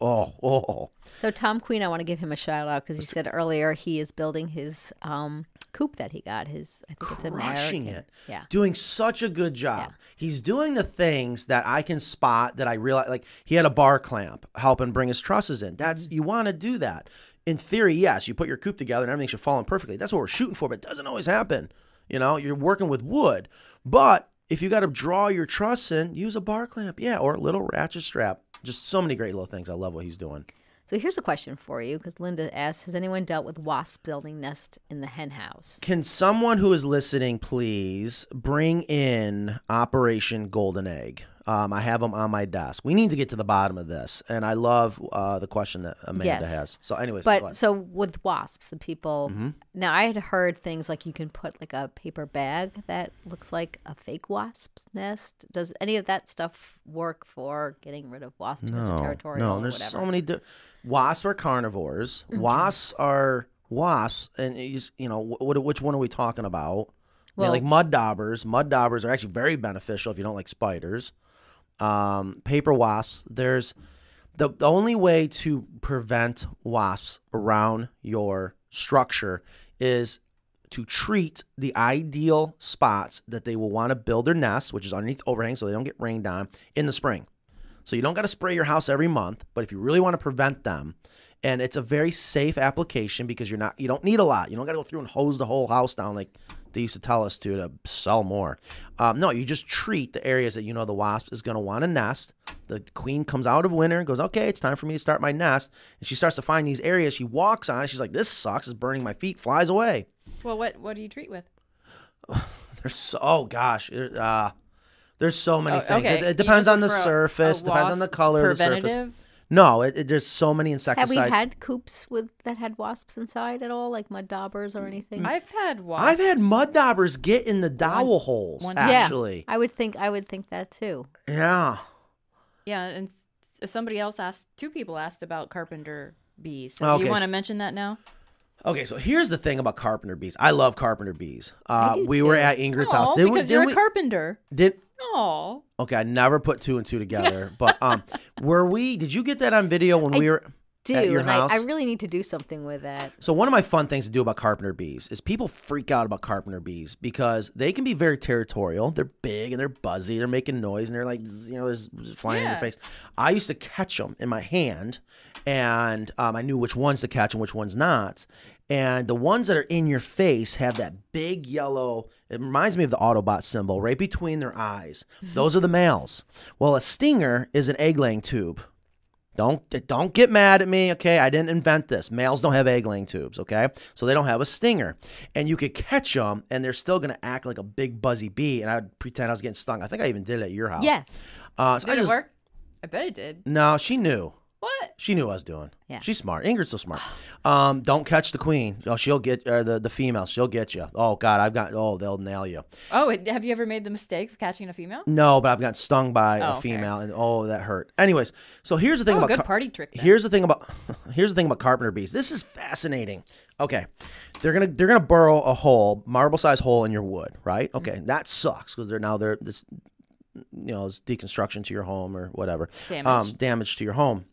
oh oh. So Tom Queen, I want to give him a shout out because he said earlier he is building his um, coop that he got. His I think it's crushing American. it. Yeah. Doing such a good job. Yeah. He's doing the things that I can spot that I realize like he had a bar clamp helping bring his trusses in. That's Mm-hmm. you want to do that. In theory, yes, you put your coop together and everything should fall in perfectly. That's what we're shooting for, but it doesn't always happen. You know, you're working with wood. But if you got to draw your truss in, use a bar clamp, yeah, or a little ratchet strap. Just so many great little things. I love what he's doing. So here's a question for you because Linda asks "Has anyone dealt with wasps building nest in the hen house?" Can someone who is listening please bring in Operation Golden Egg? Um, I have them on my desk. We need to get to the bottom of this, and I love uh, the question that Amanda Yes. has. So, anyways, But so with wasps, the people Mm-hmm. now I had heard things like you can put like a paper bag that looks like a fake wasp's nest. Does any of that stuff work for getting rid of wasps because they're territorial no, or there's whatever? so many. Wasps are carnivores. Wasps are wasps, and you, you know what, which one are we talking about? I mean, like mud daubers. Mud daubers are actually very beneficial if you don't like spiders. Um, paper wasps. There's the, the only way to prevent wasps around your structure is to treat the ideal spots that they will want to build their nests, which is underneath overhang so they don't get rained on in the spring. So you don't got to spray your house every month, but if you really want to prevent them, and it's a very safe application because you're not you don't need a lot. You don't got to go through and hose the whole house down like they used to tell us to to sell more. Um, no, you just treat the areas that you know the wasp is going to want to nest. The queen comes out of winter and goes, okay, it's time for me to start my nest, and she starts to find these areas. She walks on it. She's like, this sucks. It's burning my feet. Flies away. Well, what what do you treat with? There's so oh gosh, uh, there's so many Oh, things. okay. It, it depends on the surface. depends on the color of the surface. Preventative? No, it, it, there's so many Have we had coops with that had wasps inside at all, like mud daubers or mm, anything? Mm. I've had wasps. I've had mud daubers get in the dowel holes. one- actually, yeah, I would think I would think that too. yeah. Yeah, and somebody else asked. Two people asked about carpenter bees. So do you want to mention that now? Okay, so here's the thing about carpenter bees. I love carpenter bees. Uh, we were at Ingrid's Aw, house. Didn't we- because you're didn't a carpenter. Did Oh, okay? I never put two and two together. but um, were we? Did you get that on video when I we were Do and? I, I really need to do something with that. So one of my fun things to do about carpenter bees is people freak out about carpenter bees because they can be very territorial. They're big and they're buzzy. They're making noise and they're like you know, there's flying in your face. I used to catch them in my hand, and um, I knew which ones to catch and which ones not. And the ones that are in your face have that big yellow. It reminds me of the Autobot symbol right between their eyes. Those are the males. Well, a stinger is an egg laying tube. Don't don't get mad at me, okay? I didn't invent this. Males don't have egg laying tubes, okay? So they don't have a stinger, and you could catch them, and they're still gonna act like a big buzzy bee. And I'd pretend I was getting stung. I think I even did it at your house. Yes. Uh, so I did it work? I bet it did. No, she knew. What? She knew what I was doing. Yeah. She's smart. Ingrid's so smart. Um, don't catch the queen. Oh, she'll get or the the female. She'll get you. Oh God, I've got. Oh, they'll nail you. Oh, have you ever made the mistake of catching a female? No, but I've got stung by Oh, a okay. female, and oh, that hurt. Anyways, so here's the thing Oh, about good party trick. Then. Here's the thing about here's the thing about carpenter bees. This is fascinating. Okay, they're gonna they're gonna burrow a hole, marble size hole in your wood, right? Mm-hmm. Okay, that sucks because they're now they're this, you know, it's deconstruction to your home or whatever, Damage. um, damage to your home.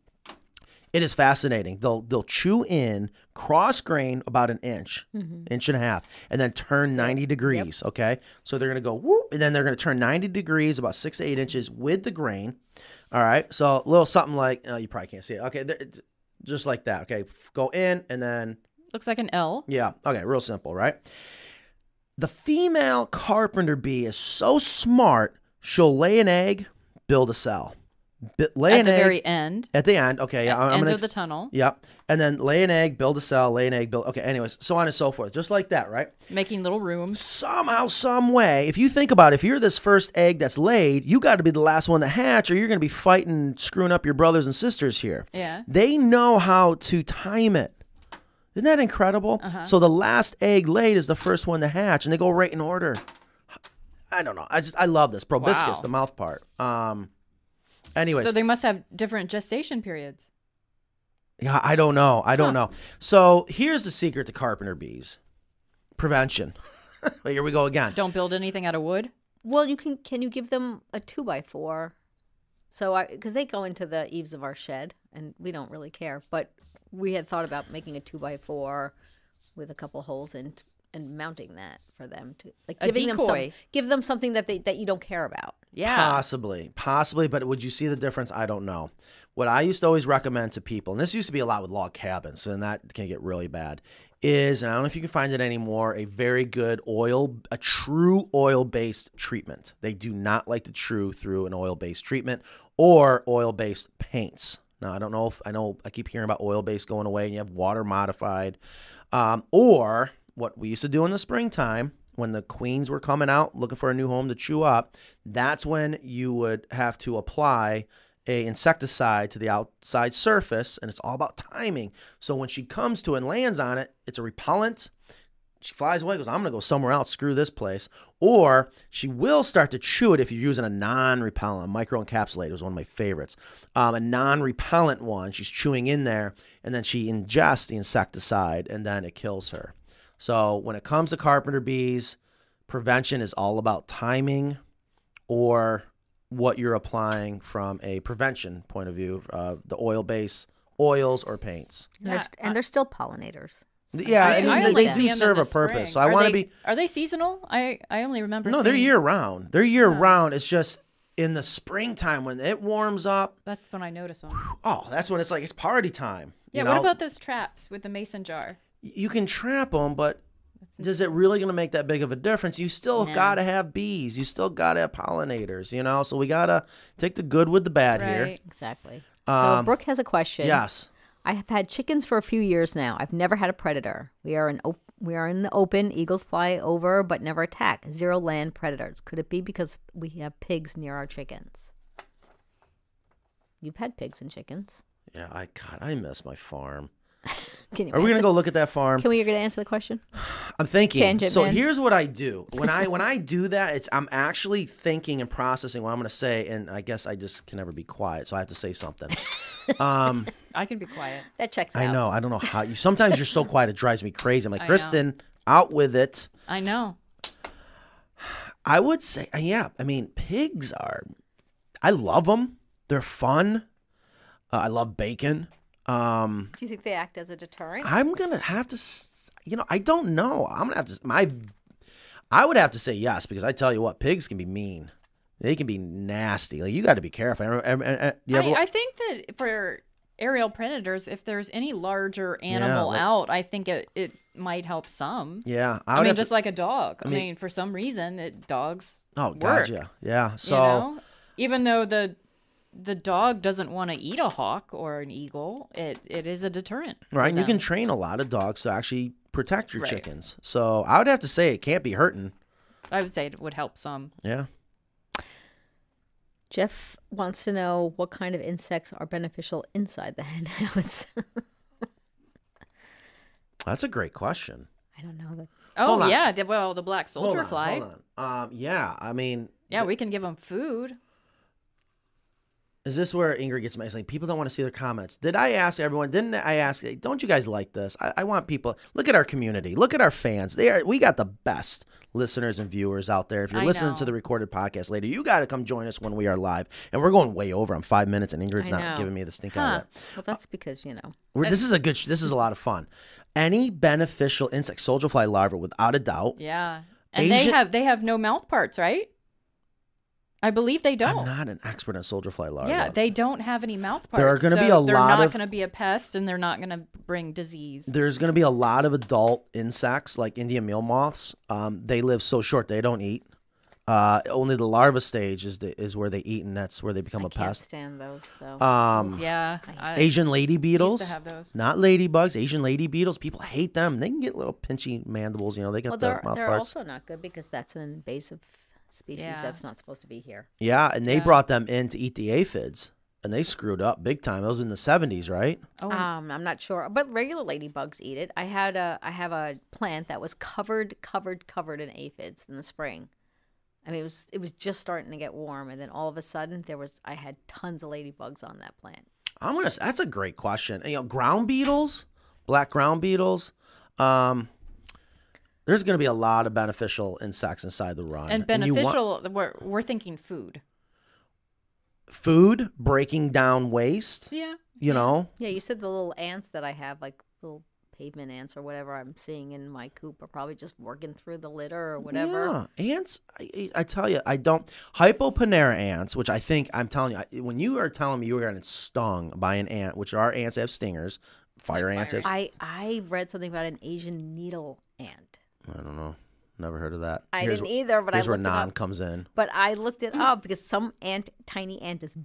It is fascinating. They'll they'll chew in cross grain about an inch, inch and a half, and then turn ninety degrees. Okay, so they're gonna go whoop, and then they're gonna turn ninety degrees, about six to eight inches with the grain. All right, so a little something like uh, you probably can't see it. Okay, just like that. Okay, go in and then Looks like an L. yeah. Okay, real simple, right? The female carpenter bee is so smart. She'll lay an egg, build a cell. At the egg very end. at the end. Okay, yeah, I'm end gonna of the tunnel. Yep. And then lay an egg, build a cell, lay an egg, build. Okay, anyways, so on and so forth. Just like that, right? Making little rooms. Somehow, some way, if you think about it, if you're this first egg that's laid, you got to be the last one to hatch, or you're going to be fighting, screwing up your brothers and sisters here. Yeah. They know how to time it. Isn't that incredible? Uh-huh. So the last egg laid is the first one to hatch, and they go right in order. I don't know. I just I love this proboscis, Wow. the mouth part. Um. Anyways, So they must have different gestation periods. Yeah, I don't know. I don't know. So here's the secret to carpenter bees: prevention. Well, Here we go again. Don't build anything out of wood. Well, you can. Can you give them a two by four? So I because they go into the eaves of our shed, and we don't really care. But we had thought about making a two by four with a couple holes in t- and mounting that for them to like A giving them some, give them something that they that you don't care about. Yeah. Possibly, possibly, but would you see the difference? I don't know. What I used to always recommend to people, and this used to be a lot with log cabins, and that can get really bad, is, and I don't know if you can find it anymore, a very good oil, a true oil based treatment. They do not like the true through an oil based treatment or oil based paints. Now, I don't know if I know I keep hearing about oil based going away and you have water modified, um, or what we used to do in the springtime when the queens were coming out looking for a new home to chew up, that's when you would have to apply a insecticide to the outside surface and it's all about timing. So when she comes to it and lands on it, it's a repellent. She flies away, goes, I'm gonna go somewhere else, screw this place. Or she will start to chew it if you're using a non-repellent, microencapsulated was one of my favorites. Um, a non-repellent one, she's chewing in there, and then she ingests the insecticide, and then it kills her. So when it comes to carpenter bees, prevention is all about timing or what you're applying from a prevention point of view, uh, the oil base, oils or paints. And, they're, Yeah, and they're still pollinators. Yeah, I, I, mean, I they, only they see do 'em serve the a purpose. spring. So I want to be Are they seasonal? I I only remember. no, they're year round. They're year round. It's just in the springtime when it warms up. That's when I notice them. Oh, that's when it's like it's party time. Yeah. you What know? about those traps with the mason jar? You can trap them, but is it really going to make that big of a difference? You still No. got to have bees. You still got to have pollinators, you know? So we got to take the good with the bad here. Exactly. Um, so Brooke has a question. Yes. I have had chickens for a few years now. I've never had a predator. We are in op- we are in the open. Eagles fly over but never attack. Zero land predators. Could it be because we have pigs near our chickens? You've had pigs and chickens. Yeah, I God, I miss my farm. Can you Are we gonna go look at that farm? Can we get to answer the question? I'm thinking. Tangent so man. here's what I do. When I when I do that, it's I'm actually thinking and processing what I'm going to say and I guess I just can never be quiet, so I have to say something. um I can be quiet. That checks out. I know. I don't know how you. Sometimes you're so quiet it drives me crazy. I'm like, I know. Kristen, out with it. I know. I would say, uh, yeah. I mean, pigs are. I love them. They're fun. Uh, I love bacon. Um, Do you think they act as a deterrent? I'm gonna have to. s- You know, I don't know. I'm gonna have to. My, I would have to say yes because I tell you what, pigs can be mean. They can be nasty. Like you got to be careful. Ever- ever- ever- ever- I, I think that for aerial predators, if there's any larger animal like- out, I think it, it might help some. yeah, I, I, mean, just to, like a dog. I mean- mean, for some reason, it dogs. Oh, work, gotcha. Yeah. So. you know, even though the the dog doesn't want to eat a hawk or an eagle, it it is a deterrent. Right, and you can train a lot of dogs to actually protect your Right. chickens. So I would have to say it can't be hurting. I would say it would help some. Yeah. Jeff wants to know what kind of insects are beneficial inside the hen house. That's a great question. I don't know that. Oh yeah, well the black Hold soldier on, fly. hold on. Um, yeah, I mean, Yeah, we can give them food. Is this where Ingrid gets mad? It's like people don't want to see their comments. Did I ask everyone? Didn't I ask? Don't you guys like this? I, I want people. Look at our community. Look at our fans. They are. We got the best listeners and viewers out there. If you're I listening know. to the recorded podcast later, you got to come join us when we are live. And we're going way over on five minutes, and Ingrid's not giving me the stink eye Huh. yet. Well, that's because you know. We're, this is a good. This is a lot of fun. Any beneficial insect, soldier fly larva, without a doubt. Yeah, and they have they have no mouth parts, right? I believe they don't. I'm don't. an expert on soldier fly larvae. Yeah, they don't have any mouth parts. There are gonna be so a they're lot not of- going to be a pest, and they're not going to bring disease. there's going to be a lot of adult insects like Indian meal moths. Um, they live so short; they don't eat. Uh, only the larva stage is the, is where they eat, and that's where they become I a can't pest. stand those though. Um, Yeah, I, Asian lady used beetles, to have those. not ladybugs. Asian lady beetles. People hate them. They can get little pinchy mandibles. You know, they got well, the they're mouth they're also not good because that's an invasive species Yeah. that's not supposed to be here. yeah, and they Yeah. brought them in to eat the aphids, and they screwed up big time. That was in the '70s, right? Oh, Um, I'm not sure, but regular ladybugs eat it. I had a I have a plant that was covered, covered, covered in aphids in the spring. I mean, it was it was just starting to get warm, and then all of a sudden there was I had tons of ladybugs on that plant. I'm gonna. That's a great question. You know, ground beetles, black ground beetles. Um, there's gonna be a lot of beneficial insects inside the run. and you want- beneficial. we're we're thinking food. food breaking down waste. Yeah. You know, Yeah, you said the little ants that I have, like little pavement ants or whatever I'm seeing in my coop, are probably just working through the litter or whatever. Yeah, ants. I, I I tell you, I don't hypoponera ants, which I think I'm telling you, when you are telling me you were getting stung by an ant, which are ants that have stingers, fire Like ants. fire Have, I I read something about an Asian needle ant. I don't know. Never heard of that. I Here's didn't wh- either, but I here's where looked it non up. comes in. But I looked it up because some ant, tiny ant, is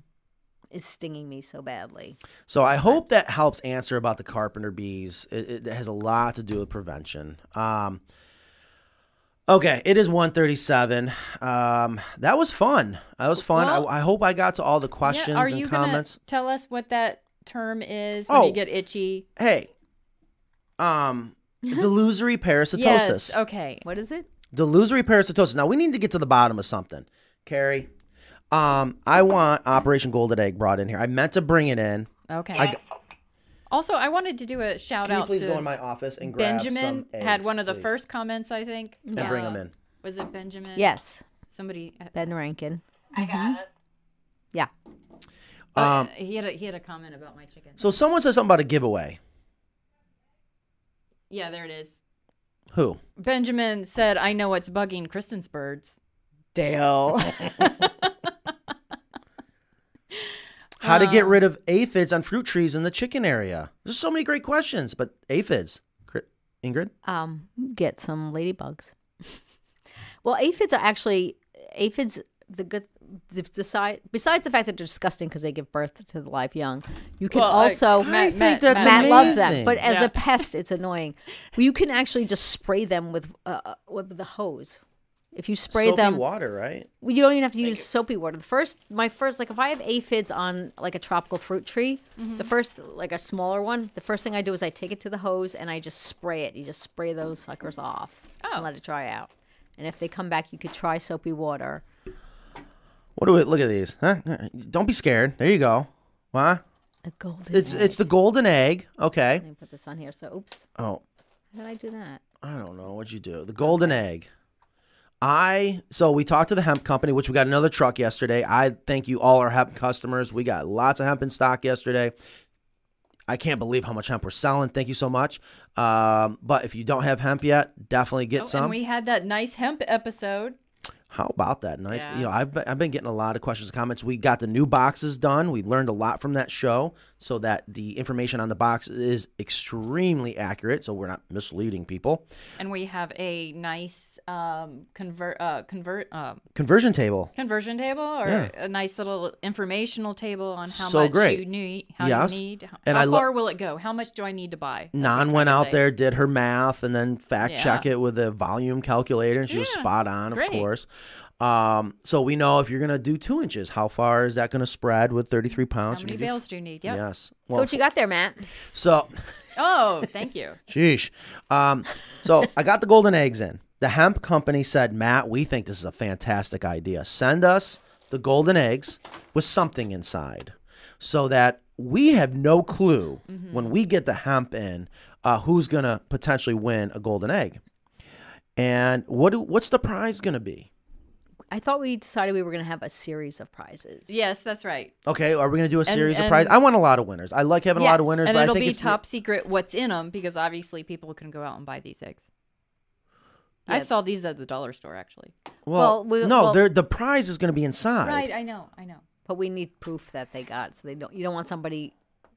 is stinging me so badly. So I hope that helps answer about the carpenter bees. It, it has a lot to do with prevention. Um, okay, it is 137. Um, that was fun. That was fun. Well- I, I hope I got to all the questions yeah, are and you comments. gonna tell us what that term is when Oh. you get itchy? Hey, um, delusory parasitosis. Yes. Okay. What is it? Delusory parasitosis. Now we need to get to the bottom of something, Carrie. Um, I want Operation Golden Egg brought in here. I meant to bring it in. Okay. I g- also, I wanted to do a shout out. Can you please to go in my office and grab Benjamin. some had one of the please, first comments, I think. and bring Uh, them in. Was it Benjamin? Yes, Somebody. uh, Ben Rankin. I got it. Yeah. uh, Um, he had a he had a comment about my chicken. So someone said something about a giveaway. Yeah, there it is. Who? Benjamin said, "I know what's bugging Kristen's birds." Dale. How to get Uh. rid of aphids on fruit trees in the chicken area? There's so many great questions, but aphids. Ingrid? Um, get some ladybugs. well, aphids are actually aphids. The good, the, decide, besides the fact that they're disgusting because they give birth to the live young, you can Well, I- also. I Matt- think Matt- that's Matt loves them, but as Yeah. a pest, it's annoying. You can actually just spray them with uh, uh, with the hose. If you spray Soapy them, water, right? you don't even have to use soapy water. The first, my first, like if I have aphids on like a tropical fruit tree, the first, like a smaller one, the first thing I do is I take it to the hose and I just spray it. You just spray those suckers off Oh. and let it dry out. And if they come back, you could try soapy water. What do we look at these? Huh? Don't be scared. There you go. Huh? A golden. It's egg. it's the golden egg. Okay. Let me put this on here. So, oops, Oh, how did I do that? I don't know. What'd you do? The golden egg. I so we talked to the hemp company, which we got another truck yesterday. I thank you all our hemp customers. We got lots of hemp in stock yesterday. I can't believe how much hemp we're selling. Thank you so much. Um, but if you don't have hemp yet, definitely get Oh, some. and we had that nice hemp episode. How about that? Nice. Yeah. You know, I've been, I've been getting a lot of questions and comments. We got the new boxes done. We learned a lot from that show, so that the information on the box is extremely accurate, so we're not misleading people. and we have a nice um convert uh convert um Conversion table. conversion table or Yeah. a nice little informational table on how So much great. you need how Yes. you need how And I lo- far will it go how much do i need to buy That's Nan went out say. there, did her math, and then fact check it with a volume calculator, and she was spot on, of great. course. Um, so we know if you're gonna do two inches, how far is that gonna spread with 33 pounds? How many do- bales do you need? Yep. Yes. So what you got there, Matt? so Oh, thank you. Sheesh. Um, so I got the golden eggs in. The hemp company said, Matt, we think this is a fantastic idea. Send us the golden eggs with something inside so that we have no clue when we get the hemp in uh, who's going to potentially win a golden egg. And what do, what's the prize going to be? I thought we decided we were going to have a series of prizes. Yes, that's right. Okay, are we going to do a series of and- prizes? I want a lot of winners. I like having a lot of Yes. winners, And but I it'll think be it's top secret what's in them because obviously people can go out and buy these eggs. I saw these at the dollar store actually. well, Well, we- no, well- the prize is going to be inside. Right, I know, I know. But we need proof that they got. So they don't. You don't want somebody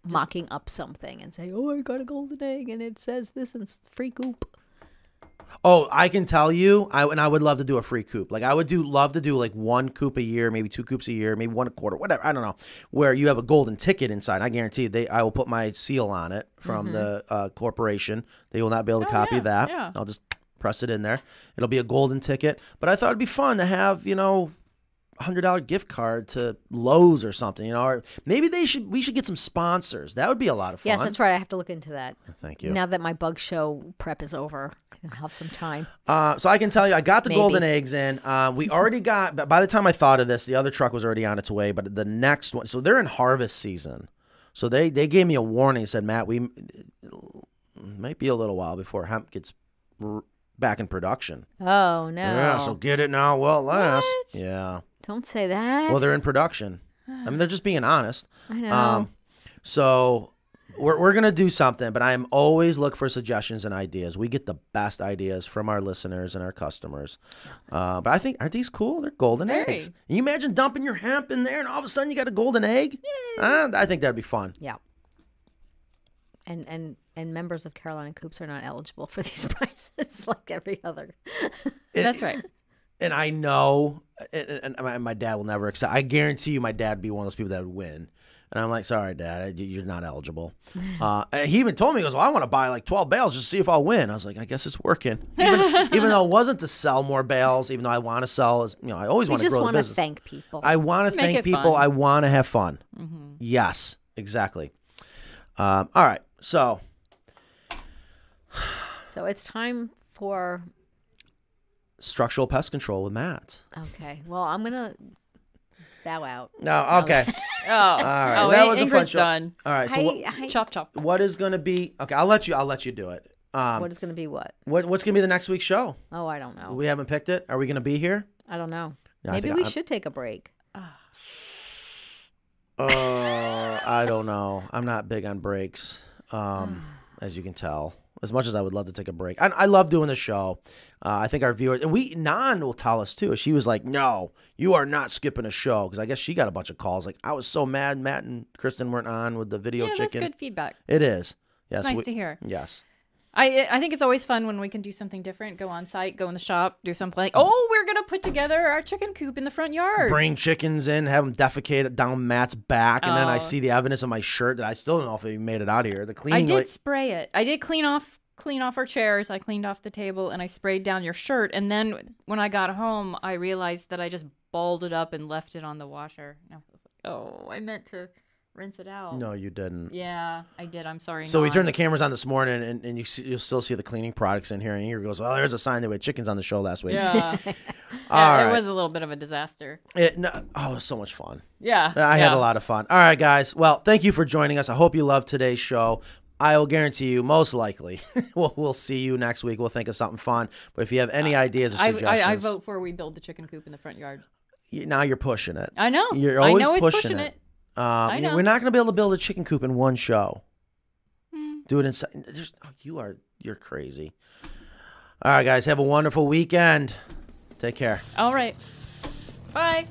mocking up something and say, "Oh, I got a golden egg and it says this and it's free coop." Oh, I can tell you, I and I would love to do a free coop. Like I would do love to do like one coop a year, maybe two coops a year, maybe one a quarter, whatever. I don't know. Where you have a golden ticket inside. I guarantee they I will put my seal on it from the uh, corporation. They will not be able to Mm-hmm. Oh, copy yeah, that. yeah. I'll just press it in there. It'll be a golden ticket. But I thought it'd be fun to have, you know, a hundred dollar gift card to Lowe's or something, you know, or maybe they should we should get some sponsors. That would be a lot of fun. Yes, that's right. I have to look into that. Thank you. Now that my bug show prep is over, I'll have some time. Uh, so I can tell you, I got the Maybe. golden eggs in. Uh, we already got. By the time I thought of this, the other truck was already on its way. But the next one, so they're in harvest season. So they they gave me a warning. Said Matt, we might be a little while before hemp gets r- back in production. Oh no! Yeah, so get it now while it lasts. Yeah. Don't say that. Well, they're in production. I mean, they're just being honest. I know. Um, so we're, we're gonna do something, but I am always look for suggestions and ideas. We get the best ideas from our listeners and our customers. Uh, but I think aren't these cool? They're golden Very. eggs. Can you imagine dumping your hemp in there and all of a sudden you got a golden egg? Uh, I think that'd be fun. yeah. And and and members of Carolina Coops are not eligible for these prizes, like every other. That's right. And I know, and, and my, my dad will never accept. I guarantee you, my dad would be one of those people that would win. And I'm like, sorry, Dad, you're not eligible. Uh, and he even told me, he goes, well, I want to buy like 12 bales just to see if I'll win. I was like, I guess it's working. Even, even though it wasn't to sell more bales, even though I want to sell, as- you know, I always want to just grow the want to thank people. I want to thank people. fun. Mm-hmm. I want to have fun. Yes, exactly. Um, all right. So so it's time for. structural pest control with Matt. Okay. Well, I'm gonna bow out. No, okay. Oh, All right. oh, that In- was a fun Ingrid's show. done. All right. So Hi- what, hi- Chop chop. what is going to be? Okay, I'll let you. I'll let you do it. Um, what is gonna be what? what, what's going to be the next week's show? Oh, I don't know. We haven't picked it. Are we going to be here? I don't know. Yeah, I Maybe we I'm- should take a break. Uh, I don't know. I'm not big on breaks, um, as you can tell. As much as I would love to take a break, I, I love doing the show. Uh, I think our viewers and we Nan will tell us too. She was like, "No, you are not skipping a show," because I guess she got a bunch of calls. Like, I was so mad Matt and Kristen weren't on with the video Yeah, that's chicken. good feedback. It is. Yes. nice we- to hear. Yes. I I think it's always fun when we can do something different. Go on site, go in the shop, do something like, oh, we're gonna put together our chicken coop in the front yard. Bring chickens in, have them defecate down Matt's back, and then I Oh. see the evidence of my shirt that I still don't know if it made it out of here. The I did like- spray it. I did clean off clean off our chairs. I cleaned off the table and I sprayed down your shirt. And then when I got home, I realized that I just balled it up and left it on the washer. And I was like, oh, I meant to rinse it out. no, you didn't. Yeah, I did. I'm sorry. So we turned the cameras on this morning, and, and you see, you'll still see the cleaning products in here. And here goes, oh, there's a sign that we had chickens on the show last week. Yeah, yeah right. it was a little bit of a disaster. It, no, oh, it was so much fun. Yeah, I had a lot of fun. All right, guys. Well, thank you for joining us. I hope you loved today's show. I will guarantee you, most likely, we'll, we'll see you next week. We'll think of something fun. But if you have any uh, ideas or suggestions, I, I vote for we build the chicken coop in the front yard. now you're pushing it. I know. You're I always know it's pushing pushing it. it. Um, I know. We're not going to be able to build a chicken coop in one show. Hmm. Do it inside. Just, oh, you are you're crazy. All right, guys. Have a wonderful weekend. Take care. All right. Bye.